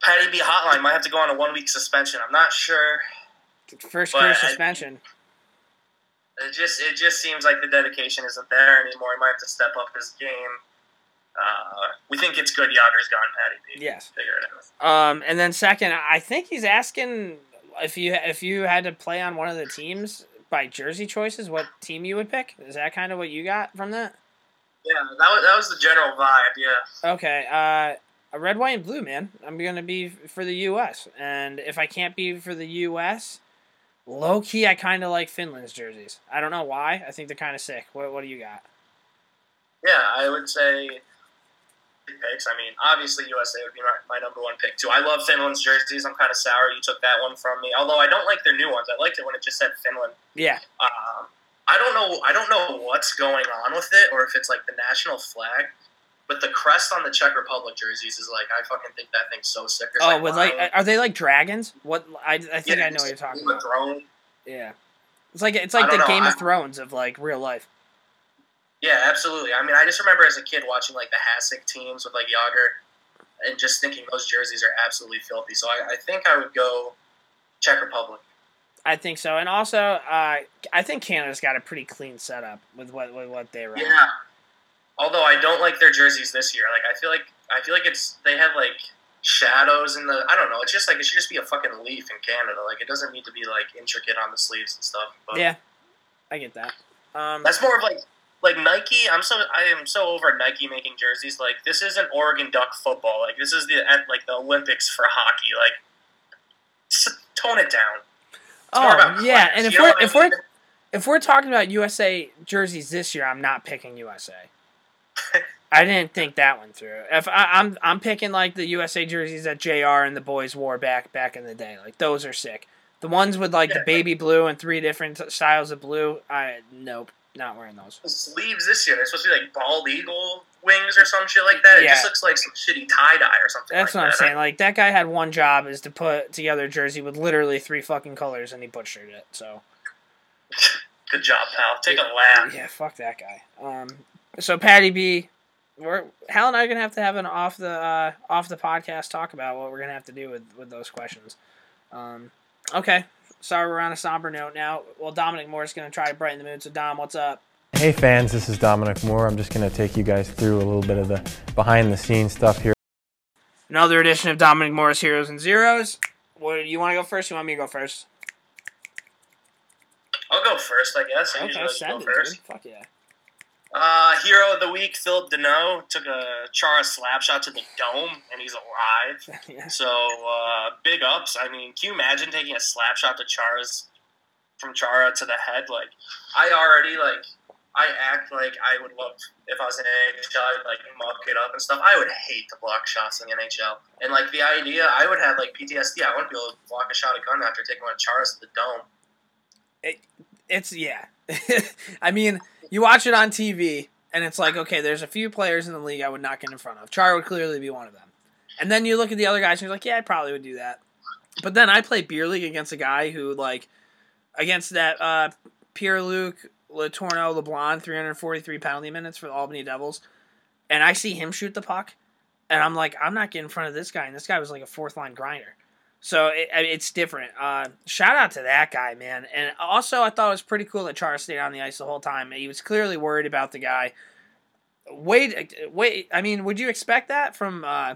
Patty B Hotline might have to go on a one week suspension. I'm not sure First career I- suspension. It just it just seems like the dedication isn't there anymore. He might have to step up his game. Uh, we think it's good. Jagr's gone, Patty B. Yes. Figure it out. Um, and then second, I think he's asking if you if you had to play on one of the teams by jersey choices, what team you would pick. Is that kind of what you got from that? Yeah, that was that was the general vibe. Yeah. Okay. Uh, red, white, and blue, man. I'm gonna be for the U.S. And if I can't be for the U.S., low key, I kind of like Finland's jerseys. I don't know why. I think they're kind of sick. What What do you got? Yeah, I would say picks. I mean, obviously USA would be my, my number one pick too. I love Finland's jerseys. I'm kind of sour you took that one from me. Although I don't like their new ones. I liked it when it just said Finland. Yeah. Um, I don't know. I don't know what's going on with it, or if it's like the national flag. But the crest on the Czech Republic jerseys is like I fucking think that thing's so sick. There's, Oh, with like, are they like dragons? What I, I think Yeah, I know what you're talking Game of about. Thrones. Yeah. It's like it's like the know, Game of Thrones of like real life. Yeah, absolutely. I mean, I just remember as a kid watching like the Hasek teams with like Jagr, and just thinking those jerseys are absolutely filthy. So I, I think I would go Czech Republic. I think so, and also uh, I think Canada's got a pretty clean setup with what with what they run. Yeah. Although I don't like their jerseys this year. Like I feel like I feel like it's they have like shadows in the I don't know. It's just like it should just be a fucking leaf in Canada. Like it doesn't need to be like intricate on the sleeves and stuff. But Yeah, I get that. Um, That's more of like like Nike. I'm so I am so over Nike making jerseys. Like this isn't Oregon Duck football. Like this is the like the Olympics for hockey. Like tone it down. It's oh yeah, class, and if you we're I if we're if we're talking about USA jerseys this year, I'm not picking USA. I didn't think that one through. If I, I'm I'm picking like the USA jerseys that Jr. and the boys wore back back in the day, like those are sick. The ones with like the baby blue and three different styles of blue, I nope, not wearing those. Sleeves this year they're supposed to be like bald eagle wings or some shit like that. It Yeah. just looks like some shitty tie dye or something. That's like what I'm saying. Like that guy had one job is to put together a jersey with literally three fucking colors, and he butchered it. So Good job, pal. Take a laugh. yeah, fuck that guy. Um, so Patty B, we're Hal and I are gonna have to have an off the uh, off the podcast talk about what we're gonna have to do with with those questions. Um, okay, sorry we're on a somber note now. Well, Dominic Moore's gonna try to brighten the mood. So Dom, what's up? Hey fans, this is Dominic Moore. I'm just going to take you guys through a little bit of the behind the scenes stuff here. Another edition of Dominic Moore's Heroes and Zeros. What you want to go first? You want me to go first? I'll go first, I guess. I Okay, usually send go it, first. dude. Fuck yeah. Uh, hero of the week, Phillip Danault took a Chara slap shot to the dome, and he's alive. yeah. So uh, big ups. I mean, can you imagine taking a slap shot to Chara's from Chara to the head? Like, I already like. I act like I would love if I was in NHL, I'd like muck it up and stuff. I would hate to block shots in the NHL, and like the idea, I would have like PTSD. I wouldn't be able to block a shot of gun after taking one of Chara's to the dome. It, it's yeah. I mean, you watch it on TV, and it's like, okay, there's a few players in the league I would not get in front of. Char would clearly be one of them. And then you look at the other guys, and you're like, yeah, I probably would do that. But then I play beer league against a guy who, like, against that uh, Pierre Luc Letourneau LeBlanc, 343 penalty minutes for the Albany Devils, and I see him shoot the puck, and I'm like, I'm not getting in front of this guy, and this guy was like a fourth line grinder. So it, it's different. Uh, shout out to that guy, man. And also, I thought it was pretty cool that Chara stayed on the ice the whole time. He was clearly worried about the guy. Wade, wait. I mean, would you expect that from uh,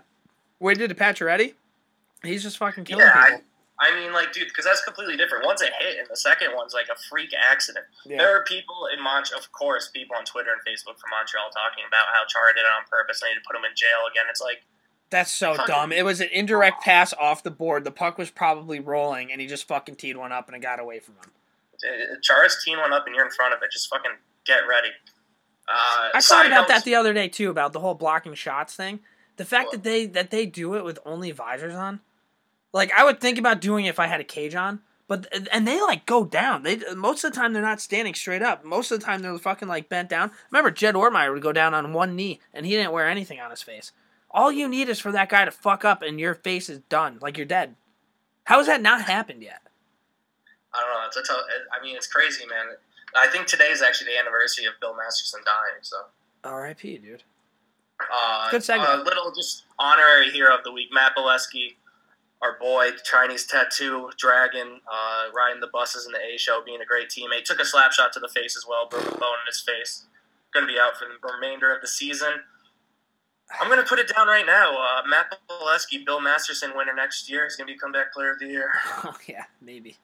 Wade to Pacioretty? He's just fucking killing Yeah, I, people. I mean, like, dude, because that's completely different. One's a hit, and the second one's like a freak accident. Yeah. There are people in Montreal, of course, people on Twitter and Facebook from Montreal talking about how Chara did it on purpose and they put him in jail again. It's like, That's so dumb. It was an indirect pass off the board. The puck was probably rolling, and he just fucking teed one up, and it got away from him. uh, Chara's teeing one up and you're in front of it. Just fucking get ready. Uh, I thought about that the other day too, about the whole blocking shots thing. The fact What? that they that they do it with only visors on, like I would think about doing it if I had a cage on. But and they like go down. They most of the time they're not standing straight up. Most of the time they're fucking like bent down. Remember Jed Ortmeyer would go down on one knee and he didn't wear anything on his face. All you need is for that guy to fuck up and your face is done, like you're dead. How has that not happened yet? I don't know. It's a tough, I mean, it's crazy, man. I think today is actually the anniversary of Bill Masterton dying. So, R.I.P. Dude. uh, Good segment. A little just honorary hero of the week, Matt Beleskey. our boy Chinese Tattoo Dragon uh, riding the buses in the A show, being a great teammate. Took a slap shot to the face as well, broke a bone in his face. Going to be out for the remainder of the season. I'm going to put it down right now. Uh, Matt Beleskey, Bill Masterton winner next year. He's going to be comeback player of the year. Oh yeah, maybe,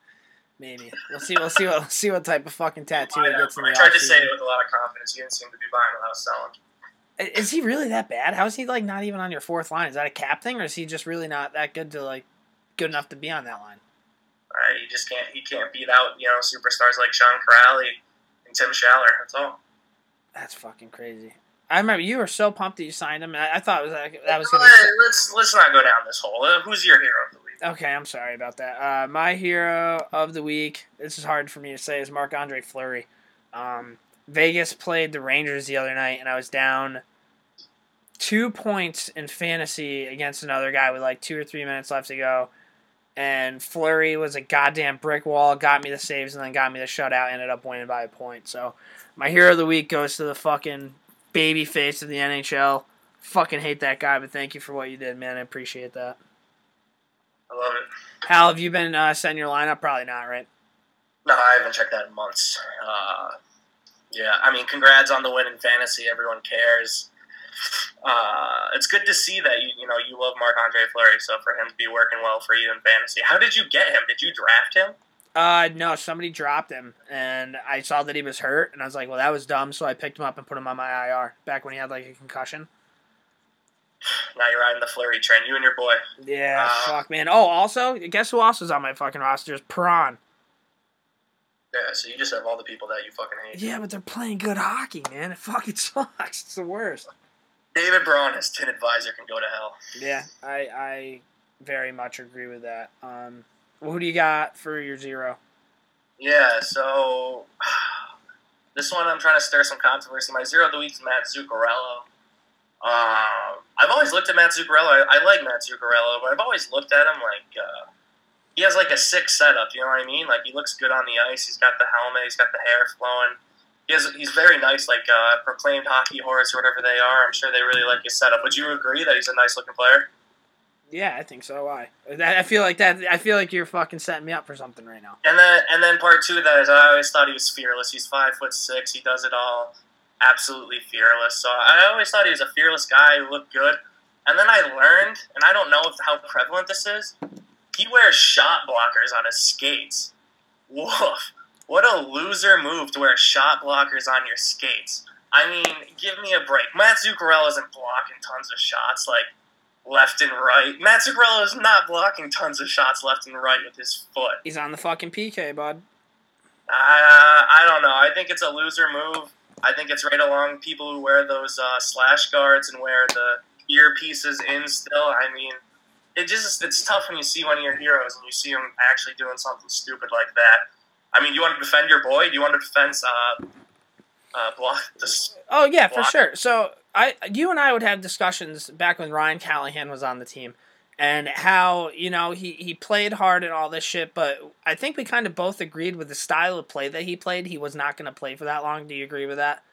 maybe. We'll see. We'll see. What, we'll see what type of fucking tattoo he gets in I the tried to say it with a lot of confidence. He didn't seem to be buying what I was selling. I- Is he really that bad? How is he like not even on your fourth line? Is that a cap thing, or is he just really not that good to like good enough to be on that line? Right? He just can't. He can't beat out you know superstars like Sean Kuraly and Tim Schaller. That's all. That's fucking crazy. I remember you were so pumped that you signed him. and I, I thought it was like, that was gonna. Let- let's let's not go down this hole. Uh, who's your hero of the week? Okay, I'm sorry about that. Uh, my hero of the week. This is hard for me to say. Is Marc Andre Fleury. Um, Vegas played the Rangers the other night, and I was down two points in fantasy against another guy with like two or three minutes left to go. And Fleury was a goddamn brick wall, got me the saves, and then got me the shutout. Ended up winning by a point. So my hero of the week goes to the fucking baby face of the NHL. Fucking hate that guy, but thank you for what you did, man. I appreciate that. I love it. Hal, have you been uh, setting your lineup? Probably not, right? No, I haven't checked that in months. Uh, yeah, I mean, congrats on the win in fantasy. Everyone cares. Uh, it's good to see that you you know you love Marc Andre Fleury. So for him to be working well for you in fantasy, how did you get him? Did you draft him? Uh, no, somebody dropped him, and I saw that he was hurt, and I was like, well, that was dumb, so I picked him up and put him on my IR back when he had like a concussion. Now you're riding the Fleury train. You and your boy. Yeah, Uh, fuck, man. Oh, also, guess who else is on my fucking roster? Is Prawn. Yeah, so you just have all the people that you fucking hate. Yeah, but they're playing good hockey, man. It fucking sucks. It's the worst. David Braun, his tin advisor, can go to hell. Yeah, I I very much agree with that. Um, who do you got for your zero? Yeah, so this one I'm trying to stir some controversy. My zero of the week is Matt Zuccarello. Um, I've always looked at Matt Zuccarello. I, I like Matt Zuccarello, but I've always looked at him like uh, he has like a sick setup. You know what I mean? Like he looks good on the ice. He's got the helmet. He's got the hair flowing. He has, he's very nice, like uh, proclaimed hockey horse or whatever they are. I'm sure they really like his setup. Would you agree that he's a nice looking player? Yeah, I think so. Why? I feel like that. I feel like you're fucking setting me up for something right now. And then and then part two of that is I always thought he was fearless. He's five foot six. He does it all, absolutely fearless. So I always thought he was a fearless guy who looked good. And then I learned, and I don't know if, how prevalent this is. He wears shot blockers on his skates. Woof! What a loser move to wear shot blockers on your skates. I mean, give me a break. Matt Zuccarello isn't blocking tons of shots like left and right. Matt Zuccarello is not blocking tons of shots left and right with his foot. He's on the fucking PK, bud. Uh, I don't know. I think it's a loser move. I think it's right along people who wear those uh, slash guards and wear the earpieces in still. I mean, it just it's tough when you see one of your heroes and you see him actually doing something stupid like that. I mean, you want to defend your boy? Do you want to defend uh, uh, block this? Oh yeah, for sure. So I, you and I would have discussions back when Ryan Callahan was on the team, and how you know he he played hard and all this shit. But I think we kind of both agreed with the style of play that he played. He was not going to play for that long. Do you agree with that?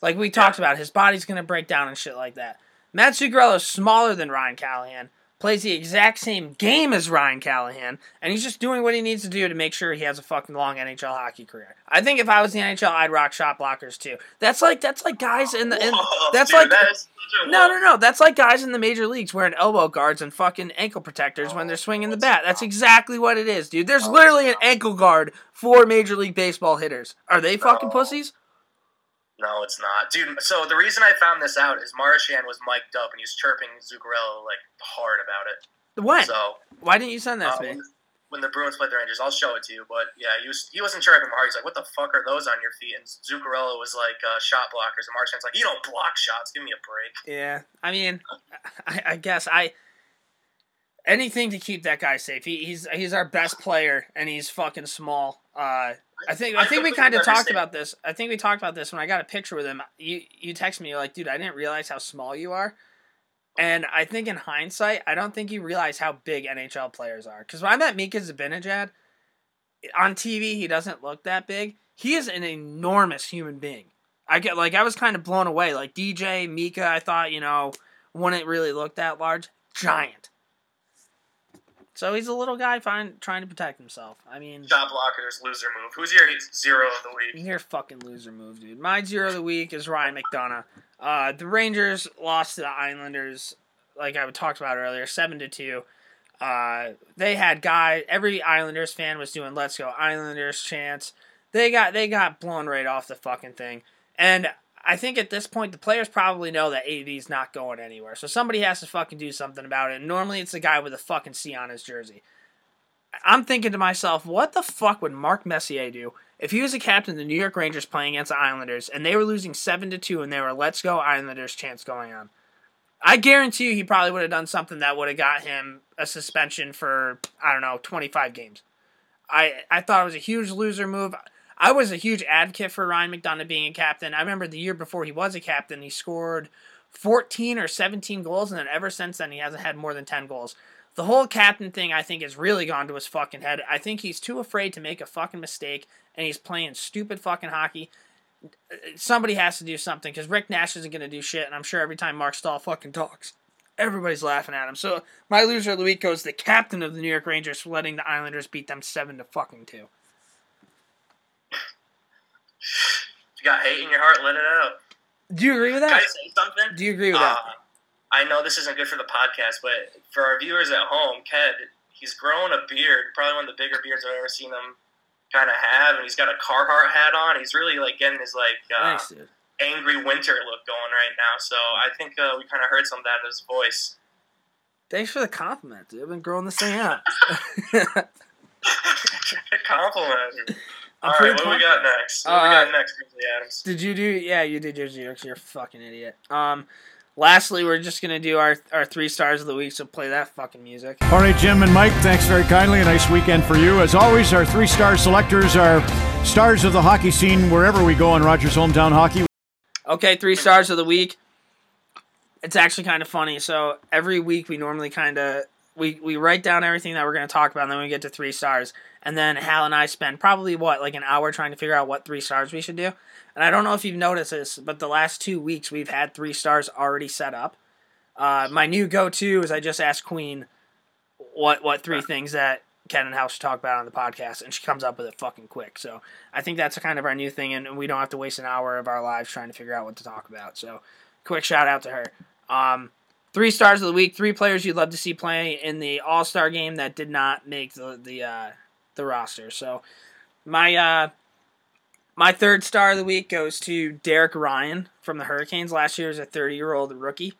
Like we talked about, his body's going to break down and shit like that. Matt Zuccarello is smaller than Ryan Callahan. Plays the exact same game as Ryan Callahan, and he's just doing what he needs to do to make sure he has a fucking long NHL hockey career. I think if I was the NHL, I'd rock shot blockers too. That's like that's like guys in the in, Whoa, that's dude, like that is such a no no no that's like guys in the major leagues wearing elbow guards and fucking ankle protectors when they're swinging the oh, bat. That's exactly what it is, dude. There's oh, literally an ankle guard for major league baseball hitters. Are they fucking No. pussies? No, it's not, dude. So the reason I found this out is Marchand was mic'd up and he was chirping Zuccarello like hard about it. When? So Why didn't you send that to um, me? when the Bruins played the Rangers, I'll show it to you. But yeah, he was he wasn't chirping hard. He's like, "What the fuck are those on your feet?" And Zuccarello was like, uh, "Shot blockers." And Marchand's like, "You don't block shots. Give me a break." Yeah, I mean, I, I guess I anything to keep that guy safe. He, he's he's our best player, and he's fucking small. Uh, I think I think we kind of talked about this. I think we talked about this when I got a picture with him. You you text me you're like, dude, I didn't realize how small you are. And I think in hindsight, I don't think you realize how big NHL players are. Because when I met Mika Zibanejad, on TV he doesn't look that big. He is an enormous human being. I get like I was kind of blown away. Like DJ Mika, I thought you know wouldn't really look that large. Giant. So he's a little guy find, trying to protect himself. I mean, Shot blocker's loser move. Who's your zero of the week? your fucking loser move, dude. My zero of the week is Ryan McDonagh. Uh, the Rangers lost to the Islanders, like I talked about earlier, seven to two. Uh, they had guy. Every Islanders fan was doing "Let's go Islanders" chants. They got they got blown right off the fucking thing. And I think at this point the players probably know that AV's not going anywhere. So somebody has to fucking do something about it. And normally it's the guy with a fucking C on his jersey. I'm thinking to myself, what the fuck would Mark Messier do if he was a captain of the New York Rangers playing against the Islanders and they were losing seven to two and they were "Let's go Islanders" chants going on? I guarantee you he probably would have done something that would have got him a suspension for I don't know 25 games. I I thought it was a huge loser move. I was a huge advocate for Ryan McDonagh being a captain. I remember the year before he was a captain, he scored 14 or 17 goals, and then ever since then he hasn't had more than 10 goals. The whole captain thing, I think, has really gone to his fucking head. I think he's too afraid to make a fucking mistake, and he's playing stupid fucking hockey. Somebody has to do something because Rick Nash isn't going to do shit, and I'm sure every time Marc Staal fucking talks, everybody's laughing at him. So my loser week goes the captain of the New York Rangers for letting the Islanders beat them seven to fucking two. If you got hate in your heart, let it out. Do you agree with Can I that? say something? Do you agree with that? Uh, I know this isn't good for the podcast, but for our viewers at home, Ked, he's grown a beard, probably one of the bigger beards I've ever seen him kind of have, and he's got a Carhartt hat on. He's really like getting his like uh, Nice, angry winter look going right now. So I think uh, we kind of heard some of that in his voice. Thanks for the compliment, dude. I've been growing this thing out. Compliment. I'm All pretty right, what do we got next? What Uh, we got next, Grizzly Adams? Did you do? Yeah, you did your Xerox. You're a fucking idiot. Um, lastly, we're just gonna do our our three stars of the week. So play that fucking music. All right, Jim and Mike, thanks very kindly. A nice weekend for you. As always, our three star selectors are stars of the hockey scene wherever we go on Rogers Hometown Hockey. Okay, three stars of the week. It's actually kind of funny. So every week we normally kind of we we write down everything that we're going to talk about, and then we get to three stars, and then Hal and I spend probably what like an hour trying to figure out what three stars we should do. And I don't know if you've noticed this, but the last two weeks we've had three stars already set up. Uh, my new go-to is I just ask Queen what what three things that Ken and Hal should talk about on the podcast, and she comes up with it fucking quick. So I think that's kind of our new thing, and we don't have to waste an hour of our lives trying to figure out what to talk about. So quick shout out to her. Um, three stars of the week, three players you'd love to see play in the All Star game that did not make the the uh, the roster. So my uh, my third star of the week goes to Derek Ryan from the Hurricanes. Last year as a 30 year old rookie.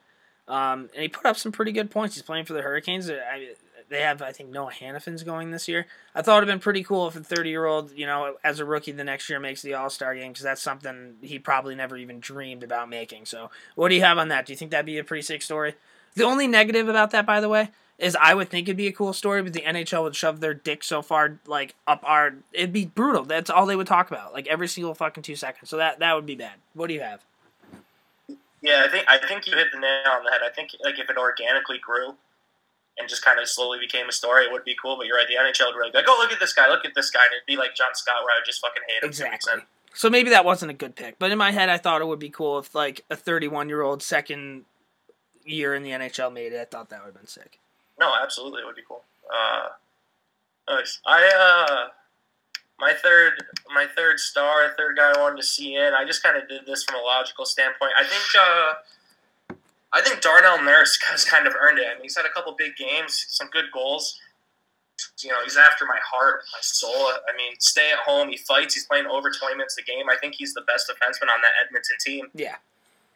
Um, and he put up some pretty good points. He's playing for the Hurricanes. I, they have, I think, Noah Hanifin's going this year. I thought it'd been pretty cool if a 30 year old, you know, as a rookie the next year makes the All Star game because that's something he probably never even dreamed about making. So, what do you have on that? Do you think that'd be a pretty sick story? The only negative about that, by the way, is I would think it'd be a cool story, but the NHL would shove their dick so far like up our. It'd be brutal. That's all they would talk about, like every single fucking two seconds. So that that would be bad. What do you have? Yeah, I think I think you hit the nail on the head. I think like if it organically grew and just kind of slowly became a story, it would be cool. But you're right, the NHL would really be like, oh, look at this guy, look at this guy, and it'd be like John Scott, where I would just fucking hate him. Exactly. So maybe that wasn't a good pick, but in my head, I thought it would be cool if like a 31 year old second year in the NHL made it. I thought that would have been sick. No, absolutely, it would be cool. Uh, nice. I uh, my third, my third star, third guy I wanted to see in. I just kind of did this from a logical standpoint. I think, uh, I think Darnell Nurse has kind of earned it. I mean, he's had a couple big games, some good goals. You know, he's after my heart, my soul. I mean, stay at home. He fights. He's playing over 20 minutes a game. I think he's the best defenseman on that Edmonton team. Yeah.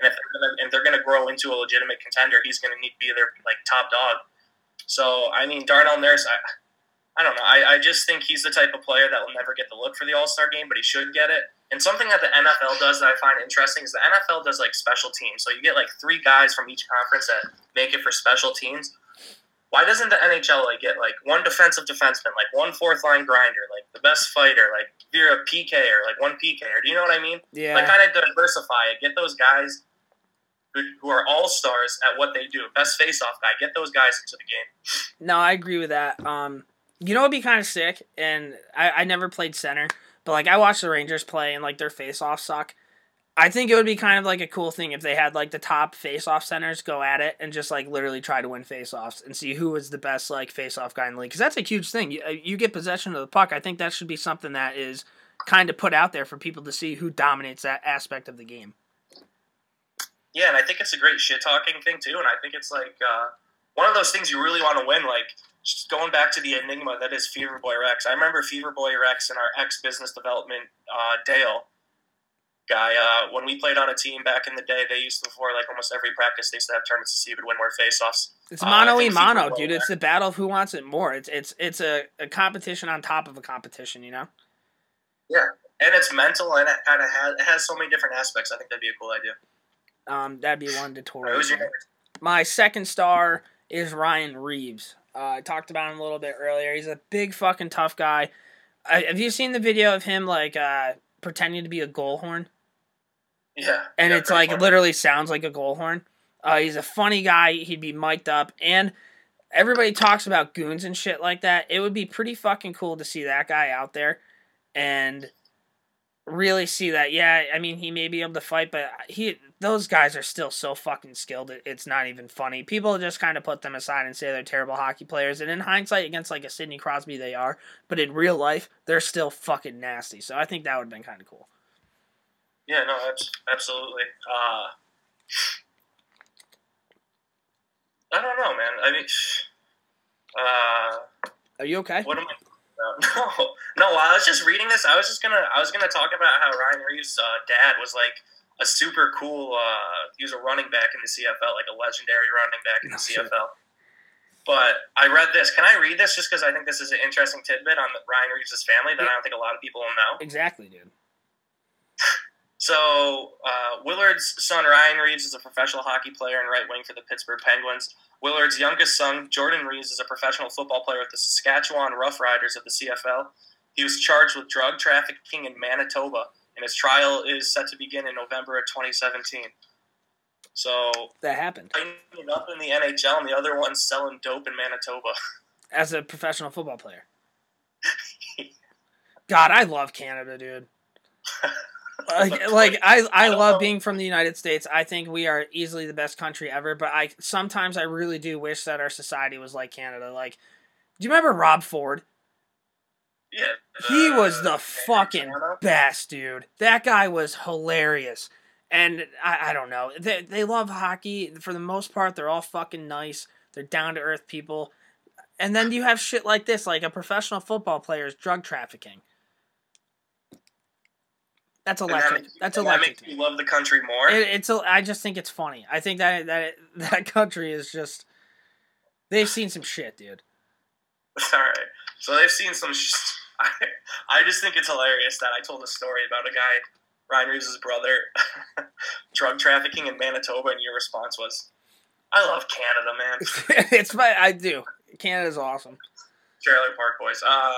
And if they're gonna, if they're going to grow into a legitimate contender, he's going to need to be their like top dog. So I mean, Darnell Nurse, I, I don't know. I, I just think he's the type of player that will never get the look for the All Star game, but he should get it. And something that the NFL does that I find interesting is the NFL does like special teams. So you get like three guys from each conference that make it for special teams. Why doesn't the NHL like get like one defensive defenseman, like one fourth line grinder, like the best fighter, like if you're a PK or like one PK or do you know what I mean? Yeah. Like kind of diversify it. Get those guys who, are all stars at what they do. Best face off guy. Get those guys into the game. No, I agree with that. Um, you know, it'd be kind of sick, and I, I never played center, but like I watched the Rangers play, and like their face offs suck. I think it would be kind of like a cool thing if they had like the top face-off centers go at it and just like literally try to win face-offs and see who is the best like face-off guy in the league because that's a huge thing. You, uh, you get possession of the puck. I think that should be something that is kind of put out there for people to see who dominates that aspect of the game. Yeah, and I think it's a great shit talking thing too. And I think it's like uh, one of those things you really want to win. Like just going back to the enigma that is Fever Boy Rex. I remember Fever Boy Rex and our ex business development uh, Dale guy. Uh, when we played on a team back in the day, they used to before like almost every practice they used to have tournaments to see who would win more face-offs. It's mono e mono, dude. It's the battle of who wants it more. It's it's it's a, a competition on top of a competition. You know. Yeah, and it's mental and it kind of has it has so many different aspects. I think that'd be a cool idea. Um, that'd be one to All totally. right, who's your do. number? My second star is Ryan Reaves. Uh, I talked about him a little bit earlier. He's a big fucking tough guy. Uh, have you seen the video of him like uh, pretending to be a goal horn? Yeah, And yeah, it's like fun. literally sounds like a goal horn. Uh, he's a funny guy. He'd be mic'd up, and everybody talks about goons and shit like that. It would be pretty fucking cool to see that guy out there, and really see that. Yeah, I mean, he may be able to fight, but he those guys are still so fucking skilled. It's not even funny. People just kind of put them aside and say they're terrible hockey players, and in hindsight, against like a Sidney Crosby, they are. But in real life, they're still fucking nasty. So I think that would have been kind of cool. Yeah, no, abs- absolutely. Uh, I don't know, man. I mean, uh, Are you okay? what am I? Uh, no, no. While I was just reading this, I was just gonna, I was gonna talk about how Ryan Reaves' uh, dad was like a super cool. Uh, he was a running back in the CFL, like a legendary running back in the No shit. CFL. But I read this. Can I read this just because I think this is an interesting tidbit on Ryan Reaves' family that I don't think a lot of people will know? Exactly, dude. So, uh, Willard's son Ryan Reaves is a professional hockey player and right wing for the Pittsburgh Penguins. Willard's youngest son, Jordan Reaves, is a professional football player with the Saskatchewan Roughriders of the CFL. He was charged with drug trafficking in Manitoba, and his trial is set to begin in November of 2017. So, That happened. up in the NHL, and the other one's selling dope in Manitoba. as a professional football player. God, I love Canada, dude. Like, like I, I love being from the United States. I think we are easily the best country ever. But I sometimes I really do wish that our society was like Canada. Like, do you remember Rob Ford? Yeah, He was the fucking best, dude. That guy was hilarious. And I, I don't know. They, they love hockey. For the most part, they're all fucking nice. They're down to earth people. And then you have shit like this, like a professional football player is drug trafficking. That's And that electric. makes- That's and that electric. makes you me. love the country more. It, it's. a- I just think it's funny. I think that that that country is just. They've seen some shit, dude. All right. So they've seen some. Sh- I, I just think it's hilarious that I told a story about a guy, Ryan Reaves' brother, drug trafficking in Manitoba, and your response was, "I love Canada, man." it's my. I do. Canada's awesome. Trailer Park Boys. Uh,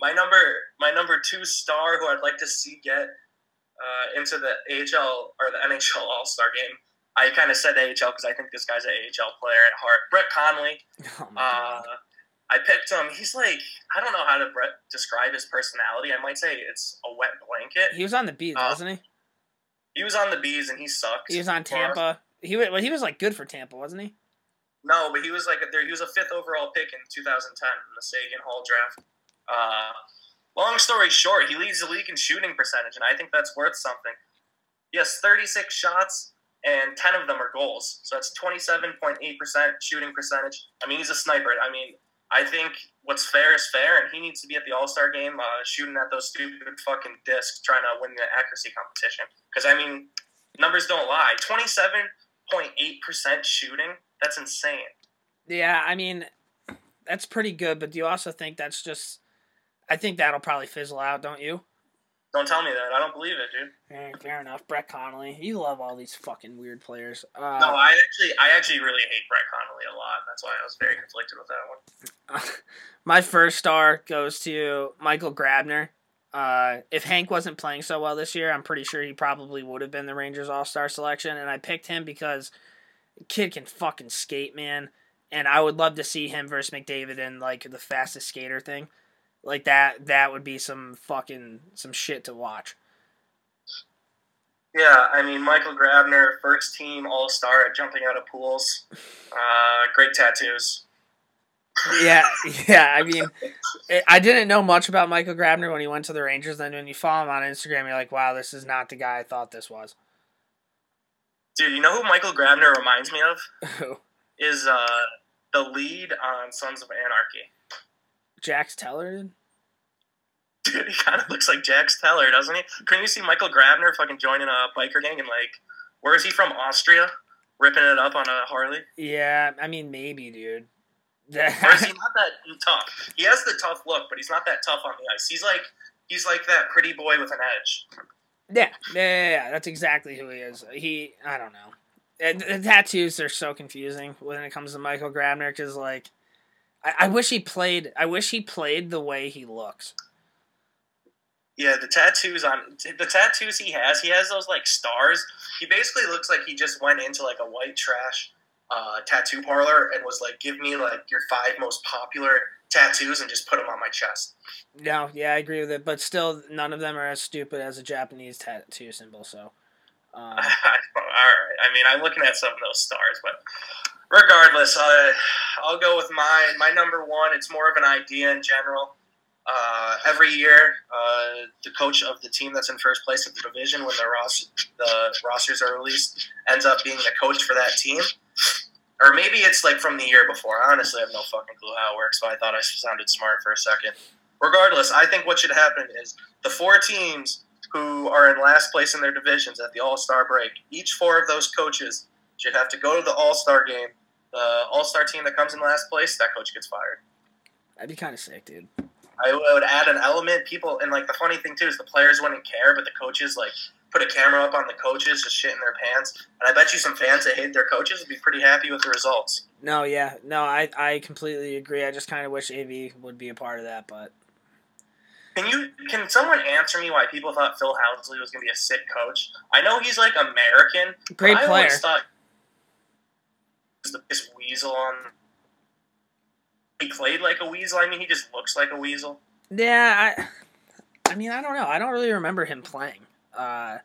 my number, my number two star, who I'd like to see get uh, into the AHL or the NHL All Star game. I kind of said AHL because I think this guy's an AHL player at heart. Brett Connolly. Oh Uh. I picked him. He's like I don't know how to bre- describe his personality. I might say it's a wet blanket. He was on the beat, uh, wasn't he? He was on the bees and he sucked. He was on. Tampa. He was, well, he was like good for Tampa, wasn't he? No, but he was like there. He was a fifth overall pick in 2010 in the Seguin Hall draft. Uh, long story short, he leads the league in shooting percentage, and I think that's worth something. He has 36 shots, and 10 of them are goals. So that's 27.8% shooting percentage. I mean, he's a sniper. I mean, I think what's fair is fair, and he needs to be at the All Star game uh, shooting at those stupid fucking discs, trying to win the accuracy competition. Because, I mean, numbers don't lie. 27.8% shooting, that's insane. Yeah, I mean, that's pretty good. But do you also think that's just? I think that'll probably fizzle out, don't you? Don't tell me that. I don't believe it, dude. Eh, fair enough. Brett Connolly, you love all these fucking weird players. Uh, No, I actually, I actually really hate Brett Connolly a lot. That's why I was very conflicted with that one. my first star goes to Michael Grabner. Uh, if Hank wasn't playing so well this year, I'm pretty sure he probably would have been the Rangers All Star selection. And I picked him because kid can fucking skate, man. And I would love to see him versus McDavid in like the fastest skater thing, like that. That would be some fucking some shit to watch. Yeah, I mean Michael Grabner, first team All Star at jumping out of pools. Uh, great tattoos. Yeah, yeah. I mean, it, I didn't know much about Michael Grabner when he went to the Rangers. Then when you follow him on Instagram, you're like, wow, this is not the guy I thought this was. Dude, you know who Michael Grabner reminds me of? Who? Is uh, the lead on Sons of Anarchy. Jax Teller? Dude, he kind of looks like Jax Teller, doesn't he? Couldn't you see Michael Grabner fucking joining a biker gang and like, where is he from? Austria, ripping it up on a Harley. Yeah, I mean, maybe, dude. Or is he not that tough? He has the tough look, but he's not that tough on the ice. He's like, he's like that pretty boy with an edge. Yeah, yeah, yeah, yeah, that's exactly who he is. He, I don't know. The tattoos are so confusing when it comes to Michael Grabner because, like, I, I wish he played. I wish he played the way he looks. Yeah, the tattoos on the tattoos he has, he has those like stars. He basically looks like he just went into like a white trash uh, tattoo parlor and was like, "Give me like your five most popular tattoos and just put them on my chest." No, yeah, I agree with it, but still, none of them are as stupid as a Japanese tattoo symbol. So, um, All right. I mean, I'm looking at some of those stars, but regardless, uh, I'll go with mine. My number one. It's more of an idea in general. Uh, every year, uh, the coach of the team that's in first place of the division, when the, ros- the rosters are released, ends up being the coach for that team. Or maybe it's like from the year before. Honestly, I have no fucking clue how it works, but I thought I sounded smart for a second. Regardless, I think what should happen is the four teams who are in last place in their divisions at the All Star break, each four of those coaches should have to go to the All Star game. The All Star team that comes in last place, that coach gets fired. that'd be kind of sick, dude. I would add an element. People and like the funny thing too is the players wouldn't care, but the coaches like put a camera up on the coaches just shitting their pants. And I bet you some fans that hate their coaches would be pretty happy with the results. No, yeah, no, I, I completely agree. I just kind of wish AV would be a part of that, but Can you can someone answer me why people thought Phil Housley was going to be a sick coach? I know he's like American. Great I player. always thought he was the biggest weasel on. He played like a weasel. I mean, he just looks like a weasel. yeah, I, I mean, I don't know. I don't really remember him playing. Uh,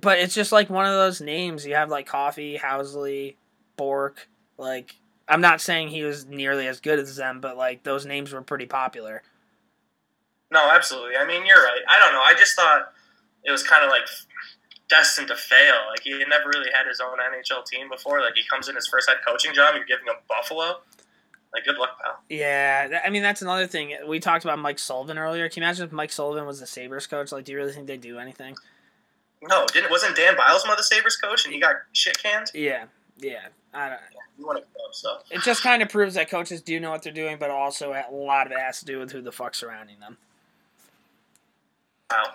but it's just like one of those names. You have like Coffey, Housley, Bourque. Like, I'm not saying he was nearly as good as them, but like those names were pretty popular. No, absolutely. I mean, you're right. I don't know. I just thought it was kind of like destined to fail. Like he had never really had his own NHL team before. Like he comes in his first head coaching job, you're giving him Buffalo. Like good luck, pal. Yeah, I mean that's another thing. We talked about Mike Sullivan earlier. Can you imagine if Mike Sullivan was the Sabres coach? Like, do you really think they do anything? No, didn't wasn't Dan Bylsma the Sabres coach and he got shit canned? Yeah, yeah. I don't. You want to go so. It just kind of proves that coaches do know what they're doing, but also a lot of it has to do with who the fuck's surrounding them. Wow.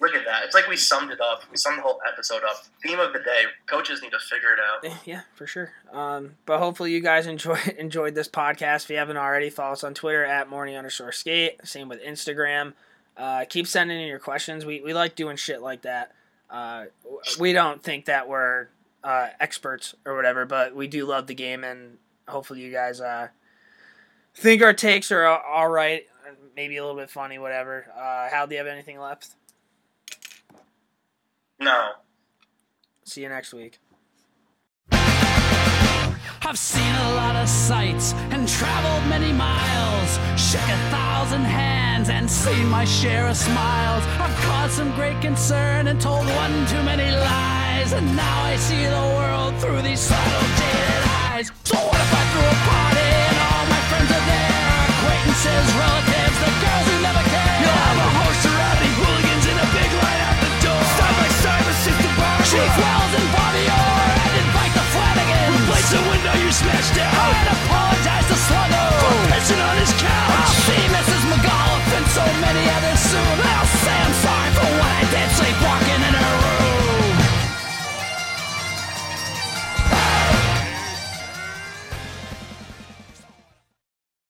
Look at that. It's like we summed it up. We summed the whole episode up. Theme of the day: coaches need to figure it out. Yeah, for sure. Um, but hopefully you guys enjoy enjoyed this podcast. If you haven't already, follow us on Twitter at morning underscore skate. Same with Instagram. Uh, keep sending in your questions. We we like doing shit like that. Uh, we don't think that we're uh, experts or whatever, but we do love the game, and hopefully you guys uh, think our takes are all right. Maybe a little bit funny, whatever. Uh, Hal, do you have anything left? No. See you next week. I've seen a lot of sights and traveled many miles. Shook a thousand hands and seen my share of smiles. I've caused some great concern and told one too many lies. And now I see the world through these subtle jaded eyes. So what if I threw a party and all my friends are there? Acquaintances, relatives, the. Chief dwells in Bobby Orr and invite the Flanagan. Replace the window you smashed down and apologize to Sluggo for pissing on his couch. I'll see Mrs. McAuliffe and so many others soon. I'll say I'm sorry for what I did sleepwalking in her room.